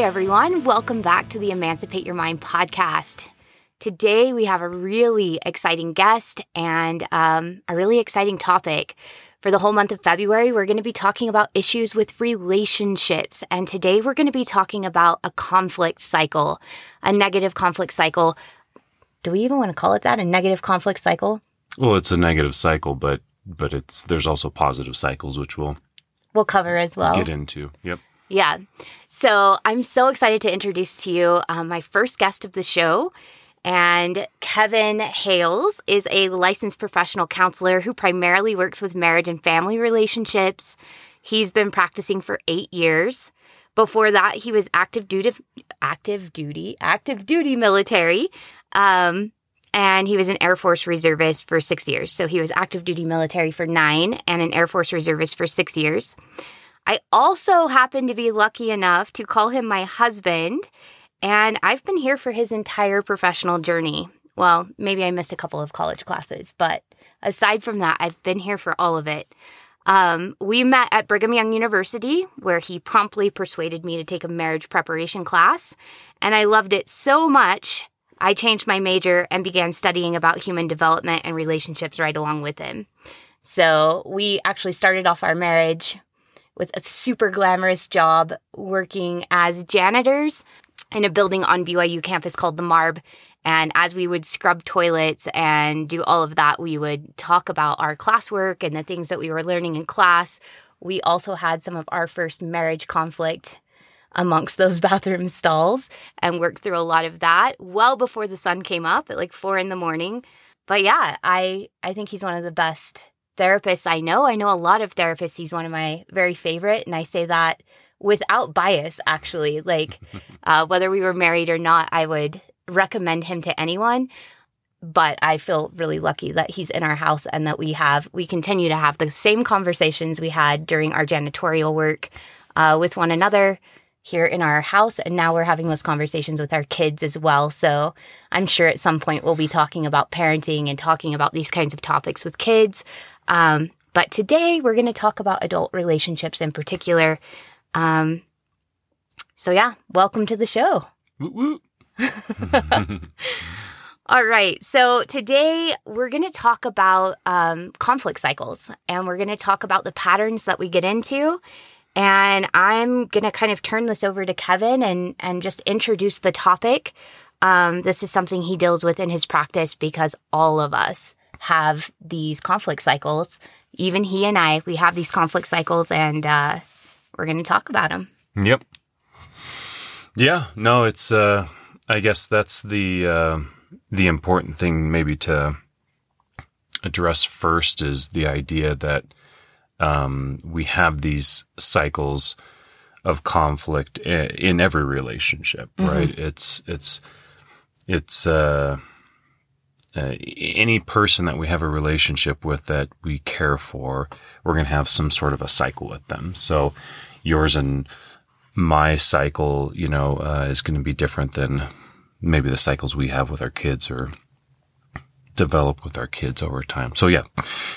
Hey everyone, welcome back to the Emancipate Your Mind podcast. Today we have a really exciting guest and um, a really exciting topic. For the whole month of February, we're going to be talking about issues with relationships. And today we're going to be talking about a conflict cycle, a negative conflict cycle. Do we even want to call it that? A negative conflict cycle? Well, it's a negative cycle, but but it's there's also positive cycles, which we'll We'll cover as well. get into. Yep. Yeah. So I'm so excited to introduce to you um, my first guest of the show. And Kevin Hales is a licensed professional counselor who primarily works with marriage and family relationships. He's been practicing for eight years. Before that, he was active duty, active duty, active duty military. Um, and he was an Air Force reservist for six years. So he was active duty military for nine and an Air Force reservist for six years. I also happen to be lucky enough to call him my husband, and I've been here for his entire professional journey. Well, maybe I missed a couple of college classes, but aside from that, I've been here for all of it. Um, we met at Brigham Young University, where he promptly persuaded me to take a marriage preparation class, and I loved it so much. I changed my major and began studying about human development and relationships right along with him. So, we actually started off our marriage with a super glamorous job working as janitors in a building on BYU campus called the Marb. And as we would scrub toilets and do all of that, we would talk about our classwork and the things that we were learning in class. We also had some of our first marriage conflict amongst those bathroom stalls and worked through a lot of that well before the sun came up at like four in the morning. But yeah, I I think he's one of the best therapists I know. I know a lot of therapists. He's one of my very favorite, and I say that without bias. Actually, like uh, whether we were married or not, I would recommend him to anyone. But I feel really lucky that he's in our house and that we have we continue to have the same conversations we had during our janitorial work uh, with one another here in our house and now we're having those conversations with our kids as well so i'm sure at some point we'll be talking about parenting and talking about these kinds of topics with kids um, but today we're going to talk about adult relationships in particular um, so yeah welcome to the show Woot woot. all right so today we're going to talk about um, conflict cycles and we're going to talk about the patterns that we get into and I'm going to kind of turn this over to Kevin and, and just introduce the topic. Um, this is something he deals with in his practice because all of us have these conflict cycles. Even he and I, we have these conflict cycles, and uh, we're going to talk about them. Yep. Yeah. No, it's. uh I guess that's the uh, the important thing, maybe to address first is the idea that um, we have these cycles of conflict in every relationship, mm-hmm. right? It's it's it's uh, uh, any person that we have a relationship with that we care for, we're going to have some sort of a cycle with them. So yours and my cycle, you know, uh, is going to be different than maybe the cycles we have with our kids or develop with our kids over time. So yeah,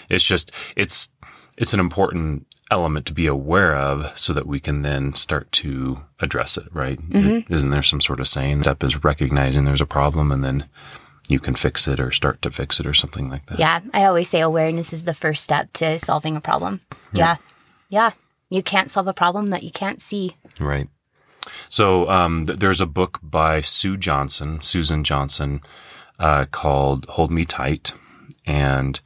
it's just it's it's an important element to be aware of so that we can then start to address it, right? Mm-hmm. Isn't there some sort of saying step is recognizing there's a problem and then you can fix it or start to fix it or something like that? Yeah. I always say awareness is the first step to solving a problem. Yeah. Yeah. yeah. You can't solve a problem that you can't see. Right. So um, th- there's a book by Sue Johnson, Susan Johnson, uh, called Hold Me Tight. And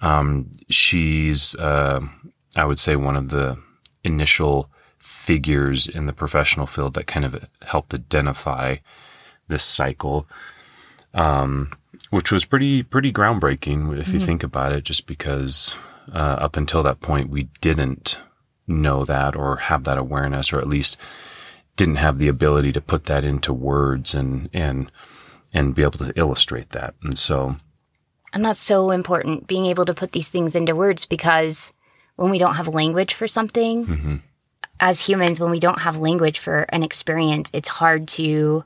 um, she's, uh, I would say, one of the initial figures in the professional field that kind of helped identify this cycle, um, which was pretty pretty groundbreaking if you mm-hmm. think about it. Just because uh, up until that point, we didn't know that or have that awareness, or at least didn't have the ability to put that into words and and and be able to illustrate that. And so, and that's so important, being able to put these things into words because when we don't have language for something, mm-hmm. as humans, when we don't have language for an experience, it's hard to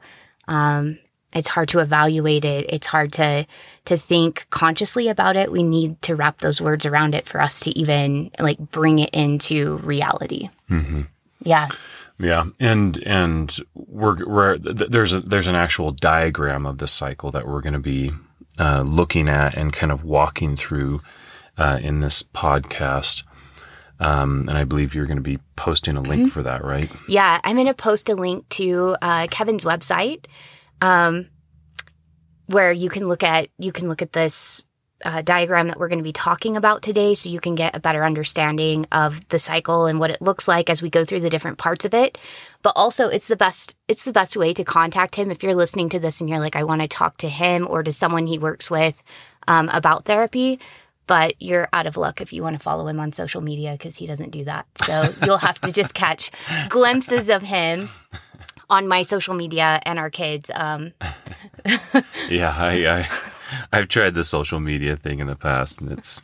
um, it's hard to evaluate it. It's hard to to think consciously about it. We need to wrap those words around it for us to even like bring it into reality. Mm-hmm. Yeah. Yeah, and and we're we're there's a there's an actual diagram of this cycle that we're going to be uh, looking at and kind of walking through uh, in this podcast. Um, and I believe you're going to be posting a link mm-hmm. for that, right? Yeah, I'm going to post a link to uh, Kevin's website, um, where you can look at you can look at this uh, diagram that we're going to be talking about today, so you can get a better understanding of the cycle and what it looks like as we go through the different parts of it. But also, it's the best it's the best way to contact him if you're listening to this and you're like, I want to talk to him or to someone he works with um, about therapy but you're out of luck if you want to follow him on social media because he doesn't do that. So you'll have to just catch glimpses of him on my social media and our kids. Um. yeah, I, I I've tried the social media thing in the past, and it's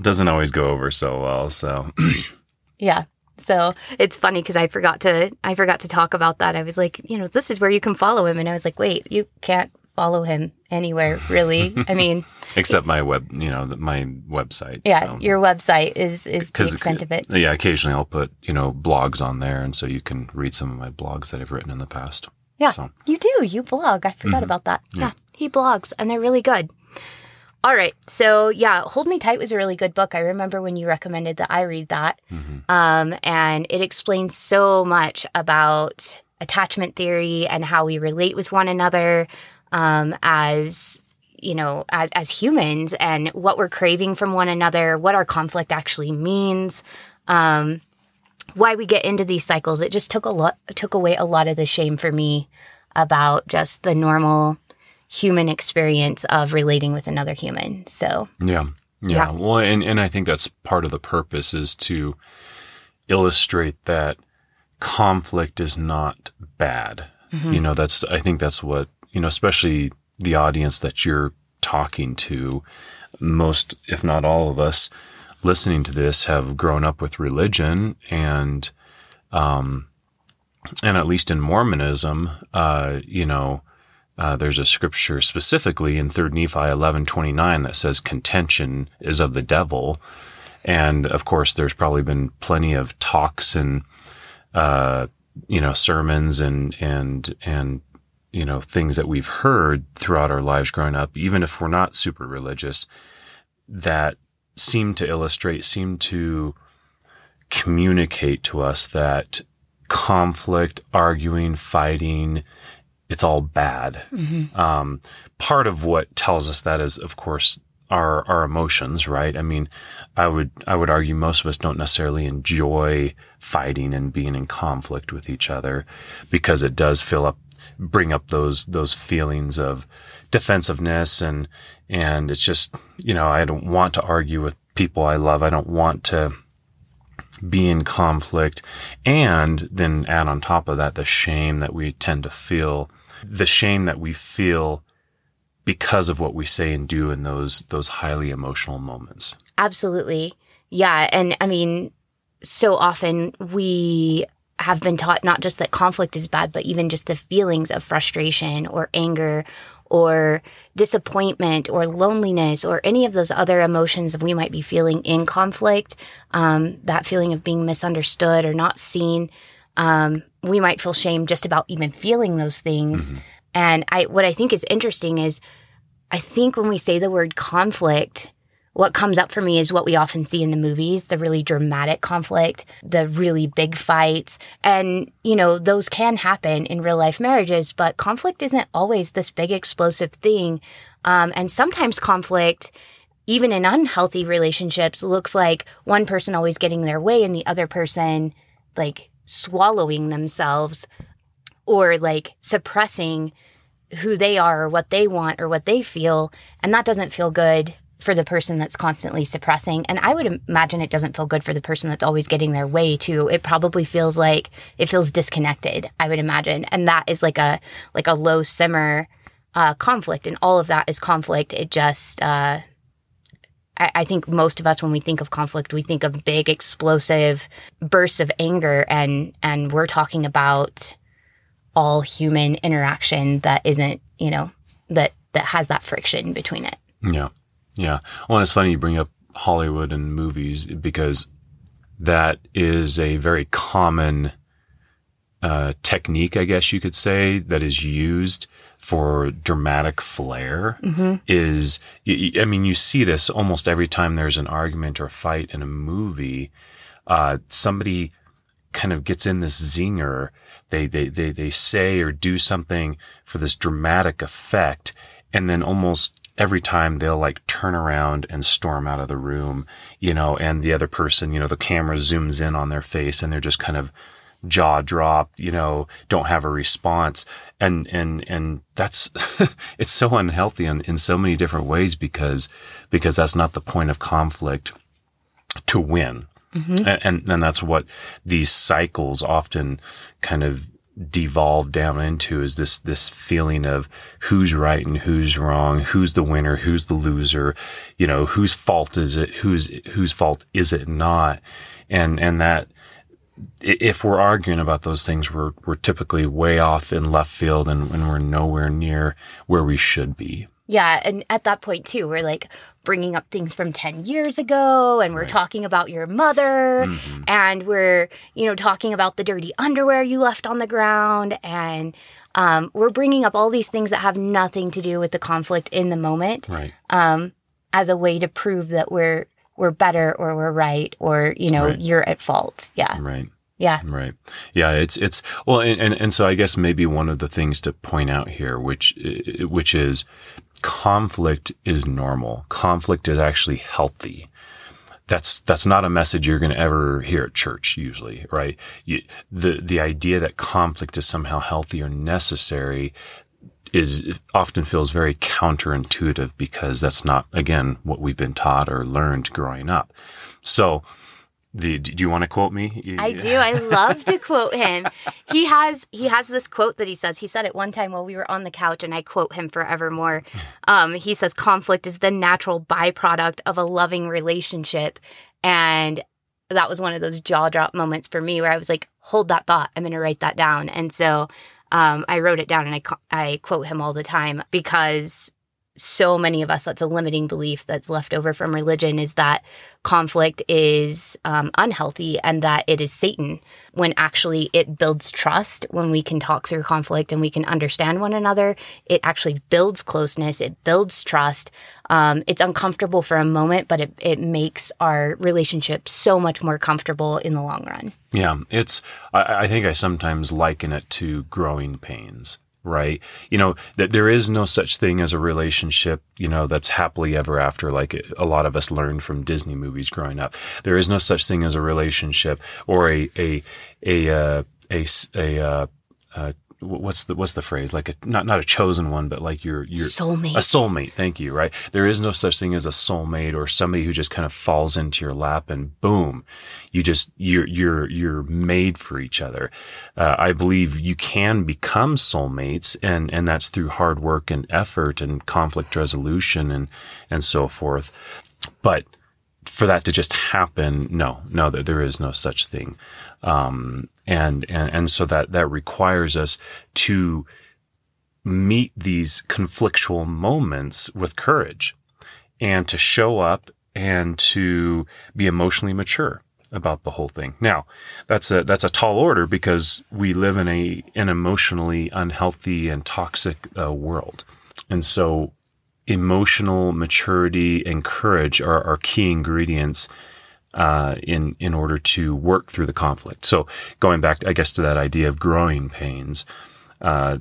doesn't always go over so well. So yeah. So it's funny because I forgot to I forgot to talk about that. I was like, you know, this is where you can follow him, and I was like, wait, you can't follow him anywhere really. I mean, except my web, you know, my website. Yeah, so. your website is is the extent of it. Yeah, occasionally I'll put you know blogs on there, and so you can read some of my blogs that I've written in the past. Yeah, so. you do. You blog. I forgot mm-hmm. about that. Yeah. yeah, he blogs, and they're really good. All right. So, yeah, Hold Me Tight was a really good book. I remember when you recommended that I read that. Mm-hmm. Um, and it explains so much about attachment theory and how we relate with one another, um, as you know as as humans and what we're craving from one another what our conflict actually means um, why we get into these cycles. It just took a lot took away a lot of the shame for me about just the normal human experience of relating with another human. So yeah. Yeah, yeah. well and, and i think that's part of the purpose is to illustrate that conflict is not bad. Mm-hmm. you know that's i think that's what you know, especially the audience that you're talking to, most, if not all of us listening to this have grown up with religion and, um, and at least in Mormonism, uh, you know, uh, there's a scripture specifically in 3 Nephi 11 29 that says contention is of the devil. And of course, there's probably been plenty of talks and, uh, you know, sermons and, and, and you know, things that we've heard throughout our lives growing up, even if we're not super religious, that seem to illustrate, seem to communicate to us that conflict, arguing, fighting, it's all bad. Mm-hmm. Um, part of what tells us that is, of course, our our emotions, right? I mean, I would I would argue most of us don't necessarily enjoy fighting and being in conflict with each other because it does fill up bring up those those feelings of defensiveness and and it's just you know I don't want to argue with people I love. I don't want to be in conflict and then add on top of that the shame that we tend to feel the shame that we feel because of what we say and do in those those highly emotional moments. Absolutely. Yeah, and I mean so often we have been taught not just that conflict is bad, but even just the feelings of frustration or anger or disappointment or loneliness or any of those other emotions that we might be feeling in conflict, um, that feeling of being misunderstood or not seen, um, we might feel shame just about even feeling those things. Mm-hmm. And I, what I think is interesting is, I think when we say the word conflict, what comes up for me is what we often see in the movies the really dramatic conflict, the really big fights. And, you know, those can happen in real life marriages, but conflict isn't always this big explosive thing. Um, and sometimes conflict, even in unhealthy relationships, looks like one person always getting their way and the other person like swallowing themselves or like suppressing who they are or what they want or what they feel. And that doesn't feel good for the person that's constantly suppressing. And I would imagine it doesn't feel good for the person that's always getting their way too. It probably feels like it feels disconnected, I would imagine. And that is like a like a low simmer uh, conflict. And all of that is conflict. It just uh, I, I think most of us when we think of conflict, we think of big explosive bursts of anger and and we're talking about all human interaction that isn't, you know, that that has that friction between it. Yeah. Yeah. Well, and it's funny you bring up Hollywood and movies because that is a very common uh, technique, I guess you could say, that is used for dramatic flair. Mm-hmm. Is I mean, you see this almost every time there's an argument or a fight in a movie. Uh, somebody kind of gets in this zinger. They, they, they, they say or do something for this dramatic effect. And then almost every time they'll like turn around and storm out of the room, you know, and the other person, you know, the camera zooms in on their face and they're just kind of jaw dropped, you know, don't have a response. And, and, and that's, it's so unhealthy in, in so many different ways because, because that's not the point of conflict to win. Mm-hmm. And, and, and that's what these cycles often kind of devolve down into is this this feeling of who's right and who's wrong, who's the winner, who's the loser, you know, whose fault is it, whose whose fault is it not, and and that if we're arguing about those things, we're we're typically way off in left field and, and we're nowhere near where we should be. Yeah, and at that point too, we're like bringing up things from 10 years ago and we're right. talking about your mother mm-hmm. and we're, you know, talking about the dirty underwear you left on the ground and um, we're bringing up all these things that have nothing to do with the conflict in the moment right. um, as a way to prove that we're we're better or we're right or you know right. you're at fault. Yeah. Right. Yeah. Right. Yeah. It's, it's, well, and, and, and, so I guess maybe one of the things to point out here, which, which is conflict is normal. Conflict is actually healthy. That's, that's not a message you're going to ever hear at church usually, right? You, the, the idea that conflict is somehow healthy or necessary is often feels very counterintuitive because that's not, again, what we've been taught or learned growing up. So, the, do you want to quote me? I do. I love to quote him. He has he has this quote that he says. He said it one time while we were on the couch, and I quote him forevermore. Um, he says, "Conflict is the natural byproduct of a loving relationship," and that was one of those jaw drop moments for me where I was like, "Hold that thought. I'm going to write that down." And so um, I wrote it down, and I I quote him all the time because so many of us that's a limiting belief that's left over from religion is that conflict is um, unhealthy and that it is satan when actually it builds trust. When we can talk through conflict and we can understand one another it actually builds closeness it builds trust. Um, it's uncomfortable for a moment but it, it makes our relationship so much more comfortable in the long run. Yeah it's I, I think i sometimes liken it to growing pains right? You know, that there is no such thing as a relationship, you know, that's happily ever after, like a lot of us learned from Disney movies growing up. There is no such thing as a relationship or a, a, a, uh, a, a, uh, uh, what's the what's the phrase? Like a not not a chosen one but like your your soulmate. A soulmate. Thank you right? There is no such thing as a soulmate or somebody who just kind of falls into your lap and boom you just you're you're you're made for each other. Uh, i believe you can become soulmates and and that's through hard work and effort and conflict resolution and and so forth. But for that to just happen no no there is no such thing. Um, and, and, and so that, that requires us to meet these conflictual moments with courage and to show up and to be emotionally mature about the whole thing. Now, that's a that's a tall order because we live in a an emotionally unhealthy and toxic uh, world, and so emotional maturity and courage are, are key ingredients uh, in in order to work through the conflict. So going back, I guess, to that idea of growing pains, uh,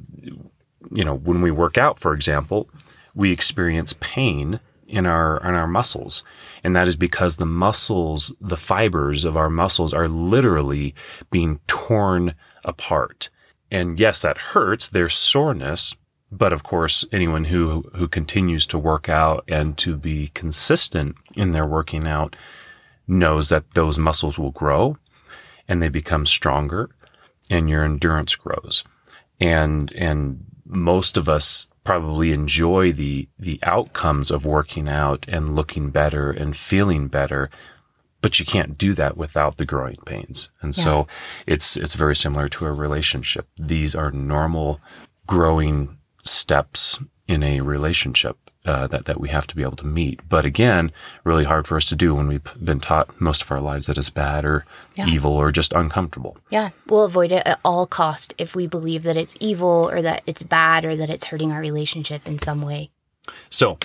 you know, when we work out, for example, we experience pain in our in our muscles, and that is because the muscles, the fibers of our muscles, are literally being torn apart. And yes, that hurts. There's soreness, But of course, anyone who, who continues to work out and to be consistent in their working out knows that those muscles will grow and they become stronger and your endurance grows. And, and most of us probably enjoy the, the outcomes of working out and looking better and feeling better. But you can't do that without the growing pains. And yeah. so it's, it's very similar to a relationship. These are normal growing steps in a relationship uh, that that we have to be able to meet. But again, really hard for us to do when we've been taught most of our lives that it's bad or yeah. evil or just uncomfortable. Yeah, we'll avoid it at all cost if we believe that it's evil or that it's bad or that it's hurting our relationship in some way. So,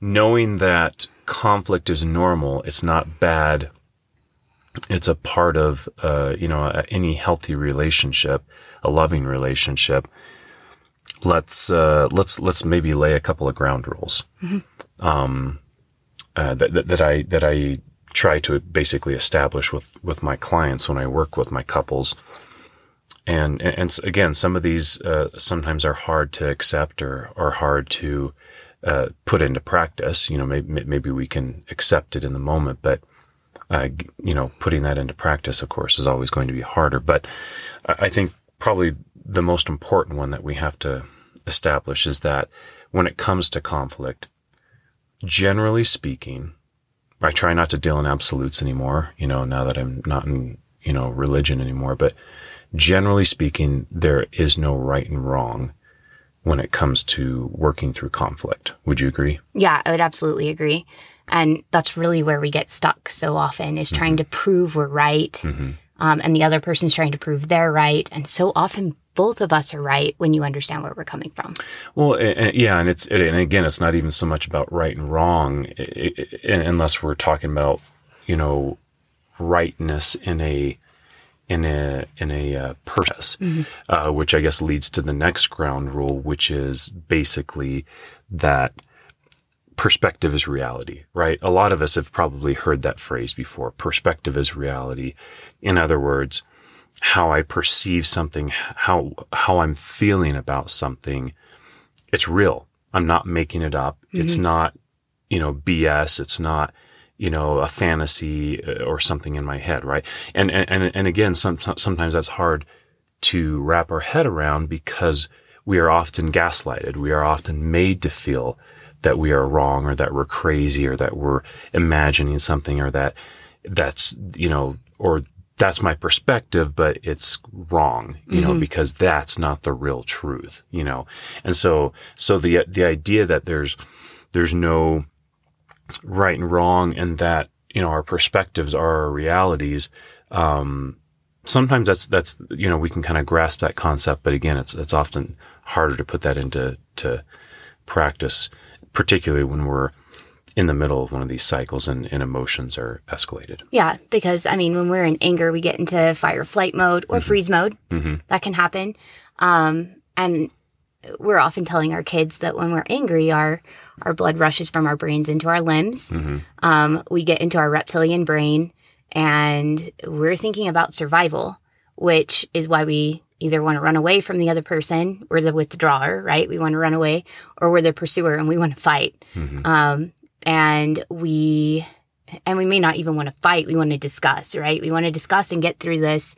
knowing that conflict is normal, it's not bad. It's a part of uh, you know any healthy relationship, a loving relationship let's uh, let's let's maybe lay a couple of ground rules mm-hmm. um, uh, that, that, that I that I try to basically establish with with my clients when I work with my couples. And and, again, some of these uh, sometimes are hard to accept or or hard to uh, put into practice. You know, maybe maybe we can accept it in the moment, but uh, you know, putting that into practice, of course, is always going to be harder. But I think probably the most important one that we have to establish is that when it comes to conflict, generally speaking, I try not to deal in absolutes anymore, you know, now that I'm not in, you know, religion anymore, but generally speaking, there is no right and wrong when it comes to working through conflict. Would you agree? Yeah, I would absolutely agree. And that's really where we get stuck so often is trying mm-hmm. to prove we're right. Mm-hmm. Um, and the other person's trying to prove they're right. And so often both of us are right when you understand where we're coming from. Well, yeah, and it's and again, it's not even so much about right and wrong, unless we're talking about you know rightness in a in a in a uh, purpose, mm-hmm. uh, which I guess leads to the next ground rule, which is basically that perspective is reality, right? A lot of us have probably heard that phrase before. Perspective is reality. In other words, how I perceive something, how, how I'm feeling about something, it's real. I'm not making it up. Mm-hmm. It's not, you know, BS. It's not, you know, a fantasy uh, or something in my head, right? And, and, and again, some, sometimes that's hard to wrap our head around because we are often gaslighted. We are often made to feel that we are wrong or that we're crazy or that we're imagining something or that that's, you know, or that's my perspective, but it's wrong, you mm-hmm. know, because that's not the real truth, you know? And so, so the, the idea that there's, there's no right and wrong and that, you know, our perspectives are our realities, um, sometimes that's, that's, you know, we can kind of grasp that concept, but again, it's, it's often harder to put that into, to practice particularly when we're in the middle of one of these cycles and, and, emotions are escalated. Yeah, because I mean, when we're in anger, we get into fire flight mode or mm-hmm. freeze mode. Mm-hmm. That can happen. Um, and we're often telling our kids that when we're angry, our our blood rushes from our brains into our limbs. Mm-hmm. Um, we get into our reptilian brain, and we're thinking about survival, which is why we either want to run away from the other person, we're the withdrawer, right? We want to run away, or we're the pursuer and we want to fight. Mm-hmm. Um, and we, and we may not even want to fight. We want to discuss, right? We want to discuss and get through this.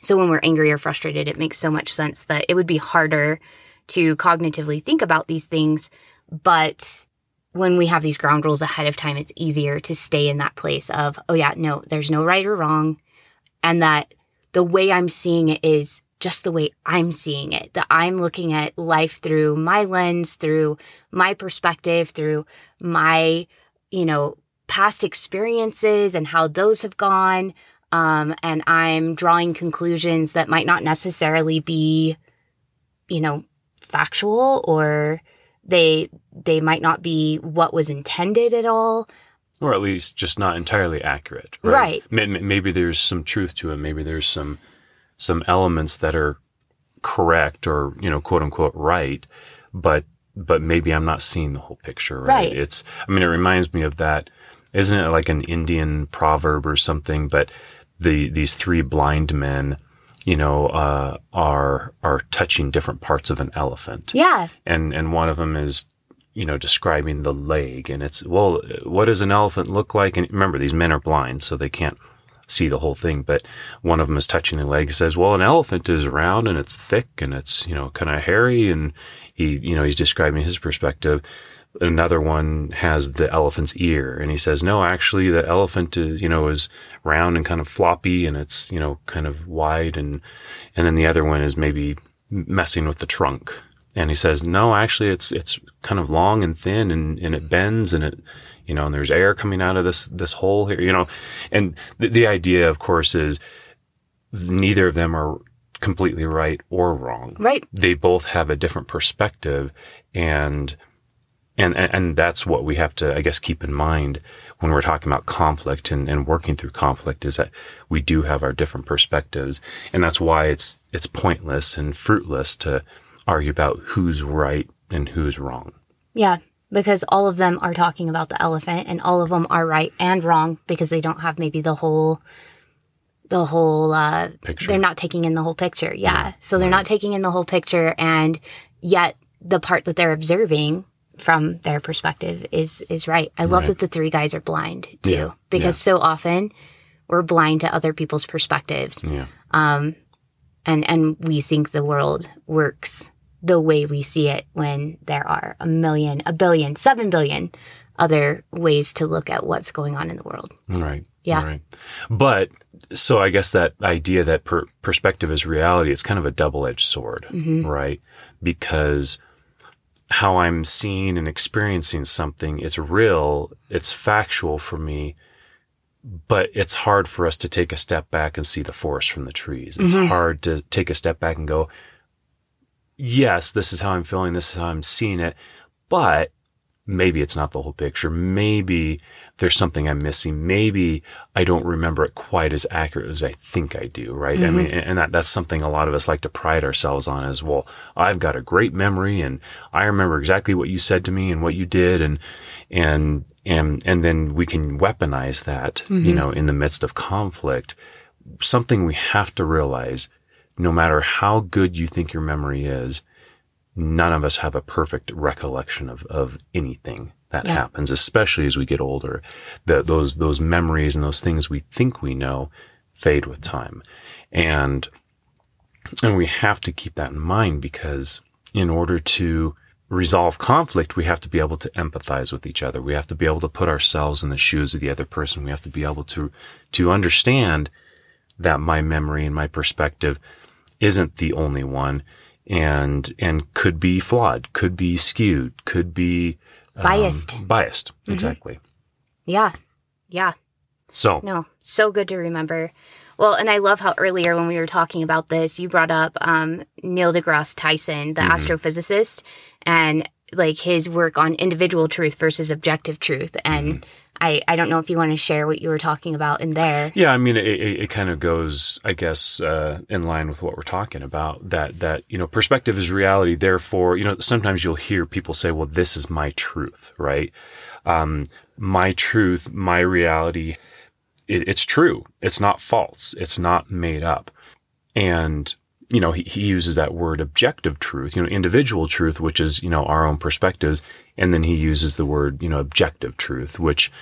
So when we're angry or frustrated, it makes so much sense that it would be harder to cognitively think about these things. But when we have these ground rules ahead of time, it's easier to stay in that place of, oh, yeah, no, there's no right or wrong. And that the way I'm seeing it is just the way I'm seeing it, that I'm looking at life through my lens, through my perspective, through my, you know, past experiences and how those have gone. Um, and I'm drawing conclusions that might not necessarily be, you know, factual or they they might not be what was intended at all or at least just not entirely accurate right, right. maybe there's some truth to it maybe there's some some elements that are correct or, you know, quote unquote right, but, but maybe I'm not seeing the whole picture, right? right? It's, I mean, it reminds me of that. Isn't it like an Indian proverb or something? But the, these three blind men you know, uh, are are touching different parts of an elephant. Yeah. And and one of them is, you know, describing the leg, and it's well, what does an elephant look like? And remember, these men are blind, so they can't see the whole thing. But one of them is touching the leg. He says, "Well, an elephant is round and it's thick and it's you know kind of hairy," and he you know he's describing his perspective another one has the elephant's ear and he says no actually the elephant is, you know is round and kind of floppy and it's you know kind of wide and and then the other one is maybe messing with the trunk and he says no actually it's it's kind of long and thin and and it mm-hmm. bends and it you know and there's air coming out of this this hole here you know and the, the idea of course is neither of them are completely right or wrong Right. they both have a different perspective and and, and, and that's what we have to, I guess, keep in mind when we're talking about conflict and, and working through conflict is that we do have our different perspectives. And that's why it's, it's pointless and fruitless to argue about who's right and who's wrong. Yeah. Because all of them are talking about the elephant and all of them are right and wrong because they don't have maybe the whole the whole uh Picture. they're not taking in the whole picture. Yeah. So they're not taking in the whole picture and yet the part that they're observing from their perspective is is right. I love Right. that the three guys are blind too Yeah. because so often we're blind to other people's perspectives Yeah. and and we think the world works the way we see it when there are a million, a billion, seven billion other ways to look at what's going on in the world. Right. Yeah. Right. But so I guess that idea that per- perspective is reality, it's kind of a double edged sword, mm-hmm. right? Because how I'm seeing and experiencing something, it's real, it's factual for me, but it's hard for us to take a step back and see the forest from the trees. It's mm-hmm. hard to take a step back and go, yes, this is how I'm feeling, this is how I'm seeing it, but maybe it's not the whole picture. Maybe there's something I'm missing. Maybe I don't remember it quite as accurate as I think I do, right? I mean, mm-hmm. and that, that's something a lot of us like to pride ourselves on as well. I've got a great memory and I remember exactly what you said to me and what you did and, and, and, and then we can weaponize that, you mm-hmm. know, in the midst of conflict. Something we have to realize, no matter how good you think your memory is, none of us have a perfect recollection of, of anything that Yeah. happens, especially as we get older. The, those, those memories and those things we think we know fade with time. And, and we have to keep that in mind because in order to resolve conflict, we have to be able to empathize with each other. We have to be able to put ourselves in the shoes of the other person. We have to be able to, to understand that my memory and my perspective isn't the only one and and could be flawed, could be skewed, could be um, Biased. biased, exactly. Yeah. Yeah. So No, so good to remember. Well, and I love how earlier when we were talking about this, you brought up um, Neil deGrasse Tyson, the astrophysicist, and like his work on individual truth versus objective truth. And I, I don't know if you want to share what you were talking about in there. yeah, I mean, it, it, it kind of goes, I guess, uh, in line with what we're talking about. That that you know, perspective is reality. Therefore, you know, sometimes you'll hear people say, "Well, this is my truth," right? Um, my truth, my reality. It, it's true. It's not false. It's not made up. And you know, he, he uses that word objective truth, you know, individual truth, which is, you know, our own perspectives. And then he uses the word, you know, objective truth, which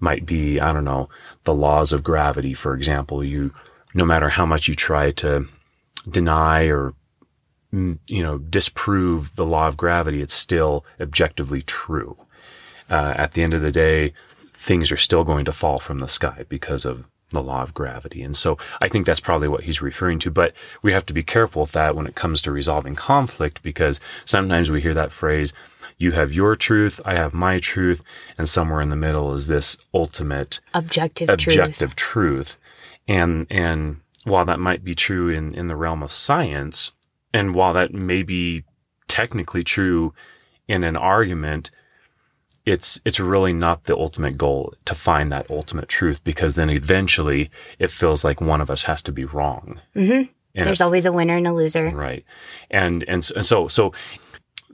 might be, I don't know, the laws of gravity, for example. You, no matter how much you try to deny or, mm, you know, disprove the law of gravity, it's still objectively true. Uh, at the end of the day, things are still going to fall from the sky because of the law of gravity. And so I think that's probably what he's referring to. But we have to be careful with that when it comes to resolving conflict because sometimes we hear that phrase, you have your truth, I have my truth, and somewhere in the middle is this ultimate Objective, objective truth. And and while that might be true in, in the realm of science, and while that may be technically true in an argument, it's it's really not the ultimate goal to find that ultimate truth because then eventually it feels like one of us has to be wrong. hmm And There's it always a winner and a loser. Right. And, and, s- and so, so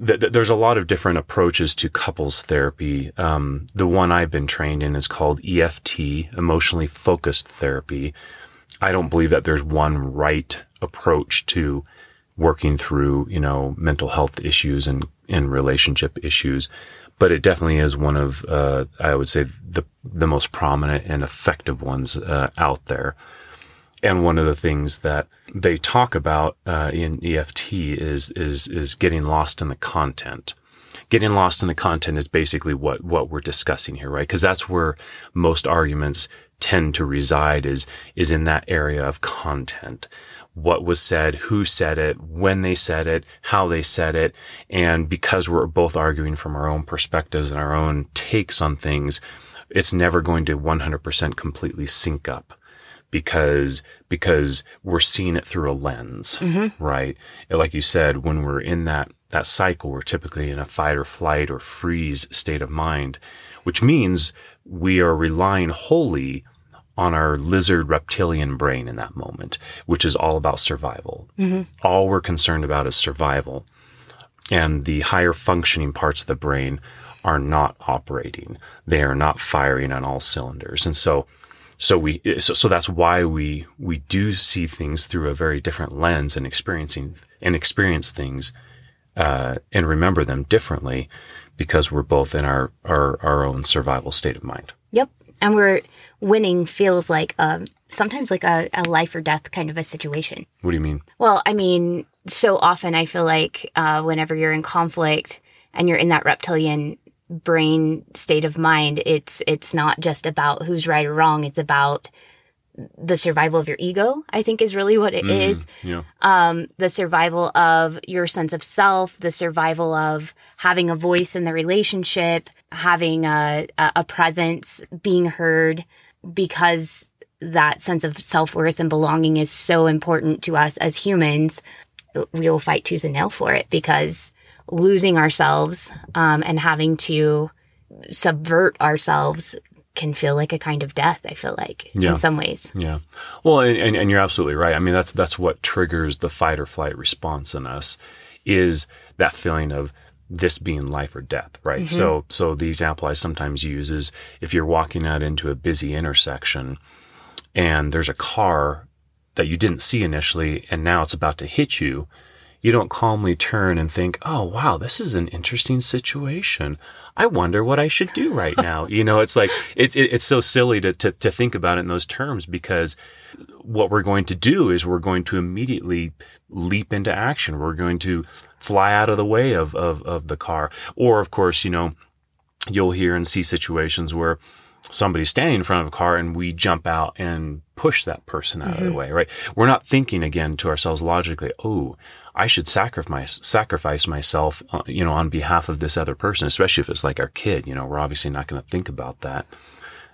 th- th- there's a lot of different approaches to couples therapy. Um, the one I've been trained in is called EFT, emotionally focused therapy. I don't believe that there's one right approach to working through, you know, mental health issues and, and relationship issues. But it definitely is one of, uh, I would say the, the most prominent and effective ones, uh, out there. And one of the things that they talk about, uh, in EFT is, is, is getting lost in the content. Getting lost in the content is basically what, what we're discussing here, right? Cause that's where most arguments tend to reside is, is in that area of content what was said, who said it, when they said it, how they said it. And because we're both arguing from our own perspectives and our own takes on things, it's never going to 100% completely sync up because, because we're seeing it through a lens, mm-hmm. right? Like you said, when we're in that, that cycle, we're typically in a fight or flight or freeze state of mind, which means we are relying wholly on our lizard reptilian brain in that moment, which is all about survival. Mm-hmm. All we're concerned about is survival. And the higher functioning parts of the brain are not operating. They are not firing on all cylinders. And so, so we, so, so that's why we, we do see things through a very different lens and experiencing and experience things, uh, and remember them differently because we're both in our, our, our own survival state of mind. Yep. And we're, winning feels like um, sometimes like a, a, life or death kind of a situation. What do you mean? Well, I mean, so often I feel like uh, whenever you're in conflict and you're in that reptilian brain state of mind, it's it's not just about who's right or wrong. It's about the survival of your ego, I think is really what it mm, is. Yeah. Um, the survival of your sense of self, the survival of having a voice in the relationship, having a, a presence, being heard, because that sense of self worth and belonging is so important to us as humans, we will fight tooth and nail for it because losing ourselves um, and having to subvert ourselves can feel like a kind of death. I feel like yeah. in some ways. Yeah. Well, and, and you're absolutely right. I mean, that's that's what triggers the fight or flight response in us is that feeling of this being life or death, right? Mm-hmm. So, so the example I sometimes use is if you're walking out into a busy intersection and there's a car that you didn't see initially and now it's about to hit you, you don't calmly turn and think, Oh, wow, this is an interesting situation. I wonder what I should do right now. you know, it's like, it's, it's so silly to, to, to think about it in those terms because what we're going to do is we're going to immediately leap into action. We're going to fly out of the way of, of, of the car. Or, of course, you know, you'll hear and see situations where somebody's standing in front of a car and we jump out and push that person out mm-hmm. of the mm-hmm. way, right? We're not thinking again to ourselves logically, oh, I should sacrifice, sacrifice myself, uh, you know, on behalf of this other person, especially if it's like our kid, you know, we're obviously not going to think about that.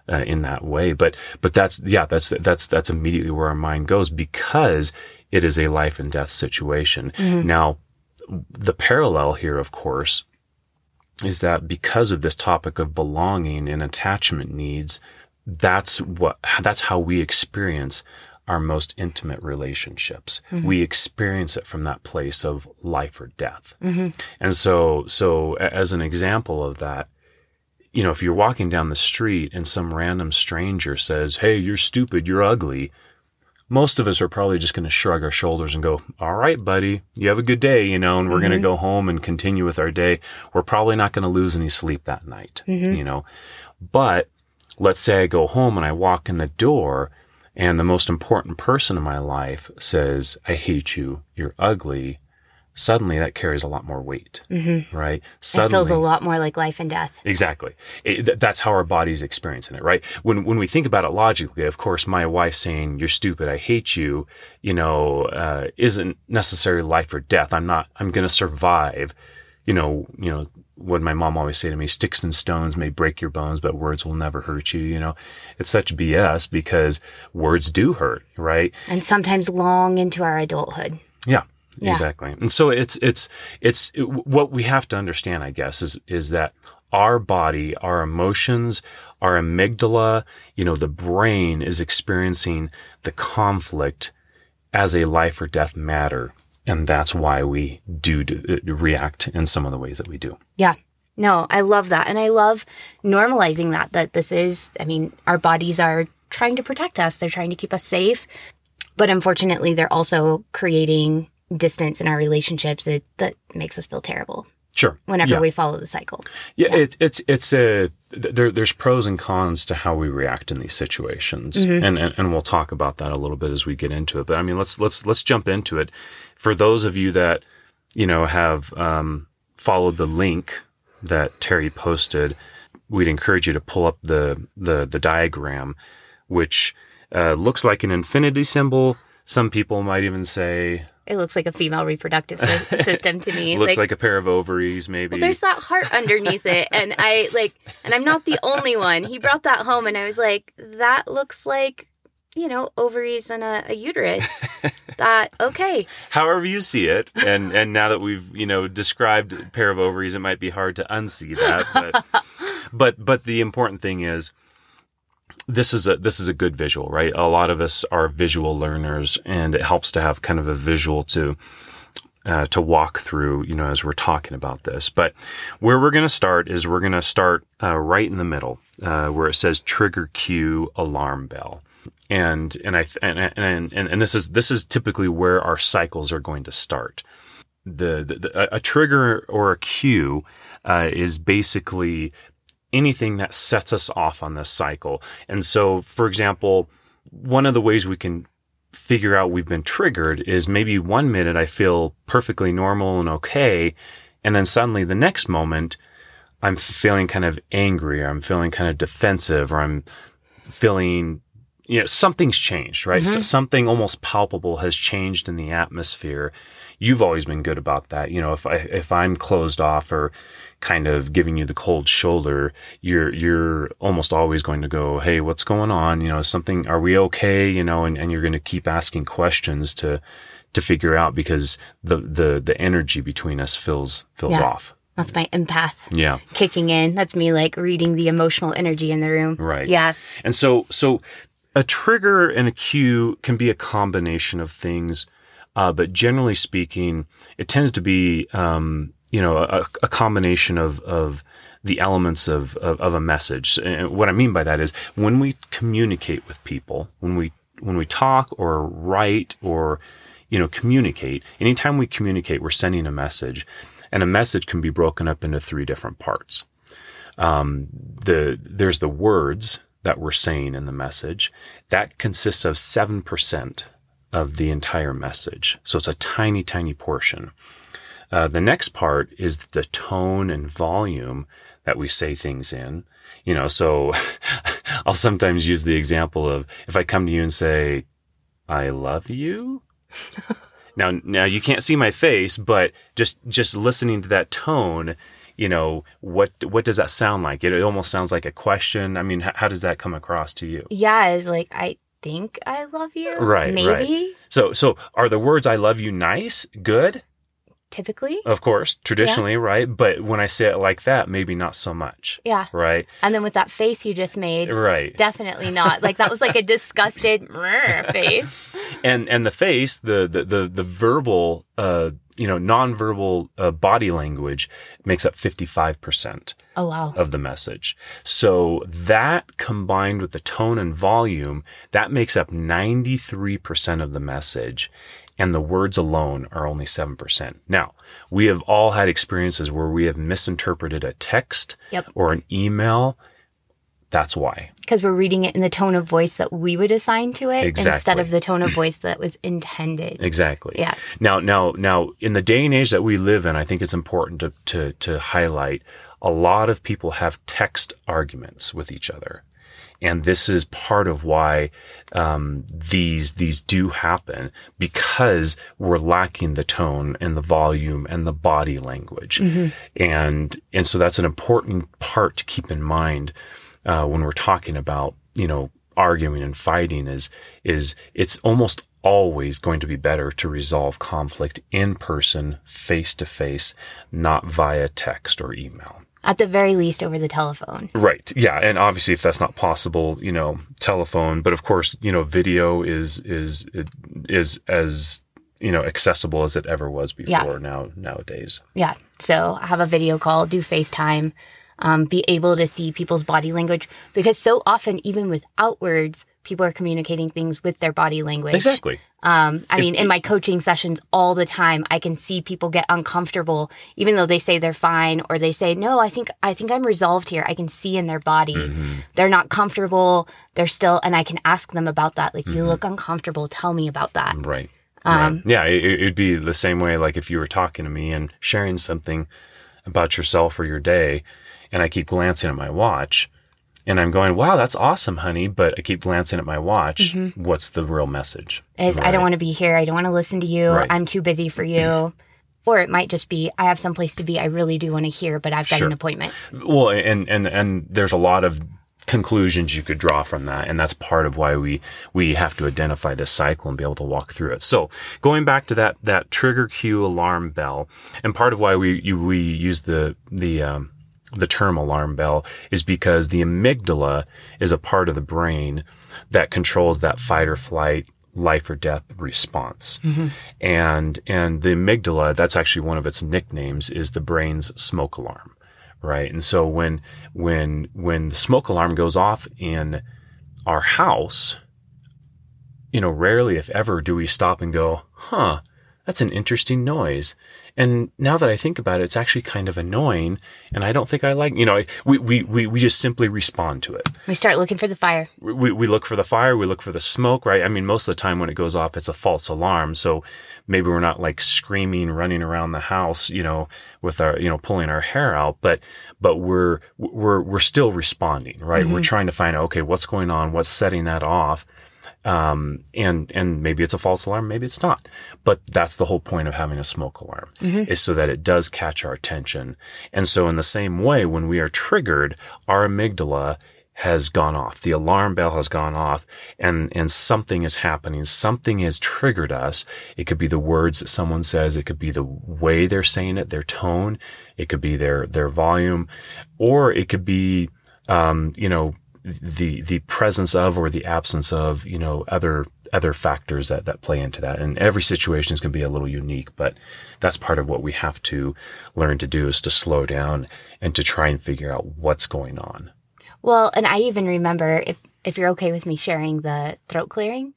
Uh, in that way, but but that's yeah, that's that's that's immediately where our mind goes because it is a life and death situation. Mm-hmm. Now, the parallel here, of course, is that because of this topic of belonging and attachment needs, that's what, that's how we experience our most intimate relationships. Mm-hmm. We experience it from that place of life or death. Mm-hmm. And so, so as an example of that, you know, if you're walking down the street and some random stranger says, Hey, you're stupid, you're ugly most of us are probably just going to shrug our shoulders and go, all right, buddy, you have a good day, you know, and we're mm-hmm. going to go home and continue with our day. We're probably not going to lose any sleep that night, mm-hmm. you know, but let's say I go home and I walk in the door and the most important person in my life says, I hate you. You're ugly suddenly that carries a lot more weight, mm-hmm. right? Suddenly, it feels a lot more like life and death. Exactly. It, that's how our body's experiencing it, right? When when we think about it logically, of course, my wife saying "you're stupid, I hate you," you know, uh, isn't necessarily life or death. I'm not. I'm going to survive. You know. You know what my mom always say to me: "Sticks and stones may break your bones, but words will never hurt you." You know, it's such BS because words do hurt, right? And sometimes long into our adulthood. Yeah. Yeah. Exactly. And so it's, it's, it's it, what we have to understand, I guess, is, is that our body, our emotions, our amygdala, you know, the brain is experiencing the conflict as a life or death matter. And that's why we do, do uh, react in some of the ways that we do. Yeah. No, I love that. And I love normalizing that, that this is, I mean, our bodies are trying to protect us. They're trying to keep us safe But unfortunately, they're also creating distance in our relationships that, that makes us feel terrible Sure. whenever yeah. we follow the cycle. Yeah, It, it's it's a there, there's pros and cons to how we react in these situations, and, and and we'll talk about that a little bit as we get into it. But I mean, let's let's let's jump into it. For those of you that you know have um, followed the link that Terry posted, we'd encourage you to pull up the the the diagram, which uh, looks like an infinity symbol. Some people might even say It looks like a female reproductive sy- system to me. It looks like, a pair of ovaries, maybe. Well, there's that heart underneath it. And I like, and I'm not the only one. He brought that home and I was like, that looks like, you know, ovaries and a, a uterus. that, okay. however you see it and and now that we've you know described a pair of ovaries it might be hard to unsee that but but but the important thing is this is a this is a good visual right a lot of us are visual learners and it helps to have kind of a visual to uh, to walk through, you know, as we're talking about this. But where we're going to start is we're going to start uh, right in the middle, uh, where it says trigger cue alarm bell, and and I and and and, and this is this is typically where our cycles are going to start. The, the, the a trigger or a cue uh, is basically anything that sets us off on this cycle. And so, for example, one of the ways we can figure out we've been triggered is maybe one minute I feel perfectly normal and okay. And then suddenly the next moment I'm feeling kind of angry or I'm feeling kind of defensive or I'm feeling, you know, something's changed, right? Mm-hmm. So something almost palpable has changed in the atmosphere. You've always been good about that. You know, if I, if I'm closed off or kind of giving you the cold shoulder, you're, you're almost always going to go, Hey, what's going on? You know, something, are we okay? You know, and, and you're going to keep asking questions to, to figure out because the, the, the energy between us fills, feels Yeah. off. That's my empath Yeah. kicking in. That's me like reading the emotional energy in the room. Right. Yeah. And so, so a trigger and a cue can be a combination of things, uh, but generally speaking, it tends to be, um, you know, a, a combination of of the elements of, of of a message. And what I mean by that is when we communicate with people, when we when we talk or write or you know communicate, anytime we communicate, we're sending a message, and a message can be broken up into three different parts. Um, the there's the words that we're saying in the message. That consists of 7% of the entire message. So it's a tiny tiny portion uh, the next part is the tone and volume that we say things in you know so i'll sometimes use the example of if i come to you and say i love you now now you can't see my face but just just listening to that tone you know what what does that sound like it, almost sounds like a question i mean how, how does that come across to you Yeah. Is like, I think I love you. Right, Maybe. right. so so are the words i love you nice good Typically. of course traditionally right but when i say it like that maybe not so much Yeah. right And then with that face you just made, right definitely not. Like that was like a disgusted face. and and the face the the the, the verbal uh you know nonverbal uh, body language makes up 55% Oh wow. of the message. So that combined with the tone and volume, that makes up 93% of the message. And the words alone are only 7%. Now, we have all had experiences where we have misinterpreted a text Yep. or an email. That's why. Because we're reading it in the tone of voice that we would assign to it instead of the tone of voice that was intended. Exactly. Yeah. Now, now, now, in the day and age that we live in, I think it's important to, to, to highlight a lot of people have text arguments with each other. And this is part of why um, these these do happen because we're lacking the tone and the volume and the body language, and and so that's an important part to keep in mind uh, when we're talking about you know arguing and fighting is is it's almost always going to be better to resolve conflict in person face to face not via text or email At the very least over the telephone. right yeah and obviously if that's not possible you know telephone but of course you know video is is is as you know accessible as it ever was before now nowadays Yeah. So have a video call, do FaceTime. um, be able to see people's body language because so often, even without words, people are communicating things with their body language. Exactly. Um, I mean, in my coaching sessions all the time, I can see people get uncomfortable, even though they say they're fine, or they say, "No, I think I think I'm resolved here." I can see in their body Mm-hmm. they're not comfortable. They're still, and I can ask them about that. Like, Mm-hmm. you look uncomfortable. Tell me about that. Right. Um, right. Yeah, it, it'd be the same way like if you were talking to me and sharing something about yourself or your day, and I keep glancing at my watch, and I'm going, "Wow, that's awesome, honey," but I keep glancing at my watch. What's the real message? Is I don't want to be here. I don't want to listen to you. Right. I'm too busy for you. or it might just be I have someplace to be. I really do want to hear, but I've got Sure. an appointment. Well, and and and there's a lot of conclusions you could draw from that and that's part of why we we have to identify this cycle and be able to walk through it so going back to that that trigger cue alarm bell and part of why we you, we use the the um, the term alarm bell is because the amygdala is a part of the brain that controls that fight or flight life or death response. Mm-hmm. And and the amygdala that's actually one of its nicknames is the brain's smoke alarm right? And so when when when the smoke alarm goes off in our house you know rarely if ever do we stop and go huh that's an interesting noise and now that i think about it it's actually kind of annoying and i don't think i like you know we we we, we just simply respond to it We start looking for the fire. we, we look for the fire, we look for the smoke, right? I mean, most of the time when it goes off, it's a false alarm. So maybe we're not like screaming, running around the house, you know, with our, you know, pulling our hair out, but, but we're, we're, we're still responding, right? We're mm-hmm. trying to find out, okay, what's going on? What's setting that off? Um, and, and maybe it's a false alarm, maybe it's not, but that's the whole point of having a smoke alarm is so that it does catch our attention. And so in the same way, when we are triggered, our amygdala has gone off. The alarm bell has gone off and, and something is happening. Something has triggered us. It could be the words that someone says. It could be the way they're saying it, their tone. It could be their, their volume, or it could be, um, you know, the, the presence of or the absence of, you know, other, other factors that, that play into that. And every situation is going to be a little unique, but that's part of what we have to learn to do is to slow down and to try and figure out what's going on. Well, and I even remember if if you're okay with me sharing the throat clearing.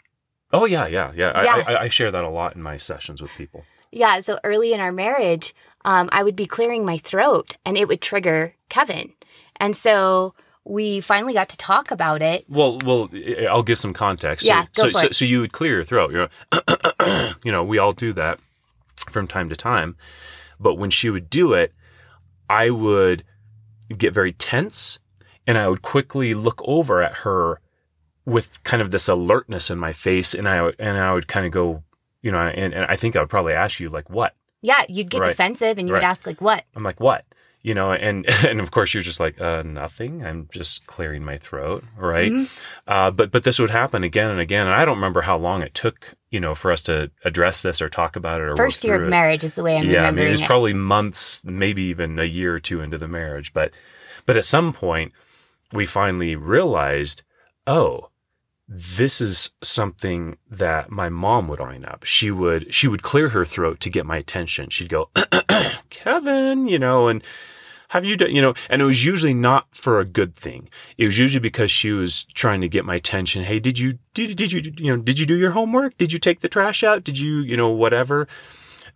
Oh yeah, yeah, yeah. I, Yeah. I, I share that a lot in my sessions with people. Yeah, so early in our marriage, um, I would be clearing my throat and it would trigger Kevin. And so we finally got to talk about it. Well, well, I'll give some context. Yeah, so, go so, for so, it. so you would clear your throat. You're, you know, we all do that from time to time. But when she would do it, I would get very tense, and I would quickly look over at her with kind of this alertness in my face, and I would, and I would kind of go, you know, and, and I think I would probably ask you like, what? Yeah, you'd get Right. defensive and you would ask like what? I'm like, what? You know, and and of course you're just like, uh, nothing. I'm just clearing my throat, right? Mm-hmm. Uh, but but this would happen again and again, and I don't remember how long it took, you know, for us to address this or talk about it or First year of it. marriage is the way I'm yeah, I mean, remembering it's it. probably months, maybe even a year or two into the marriage, but but at some point we finally realized, oh, this is something that my mom would line up. She would she would clear her throat to get my attention. She'd go, Kevin, you know, and have you done, you know, and it was usually not for a good thing. It was usually because she was trying to get my attention. Hey, did you, did, did you, you know, did you do your homework? Did you take the trash out? Did you, you know, whatever?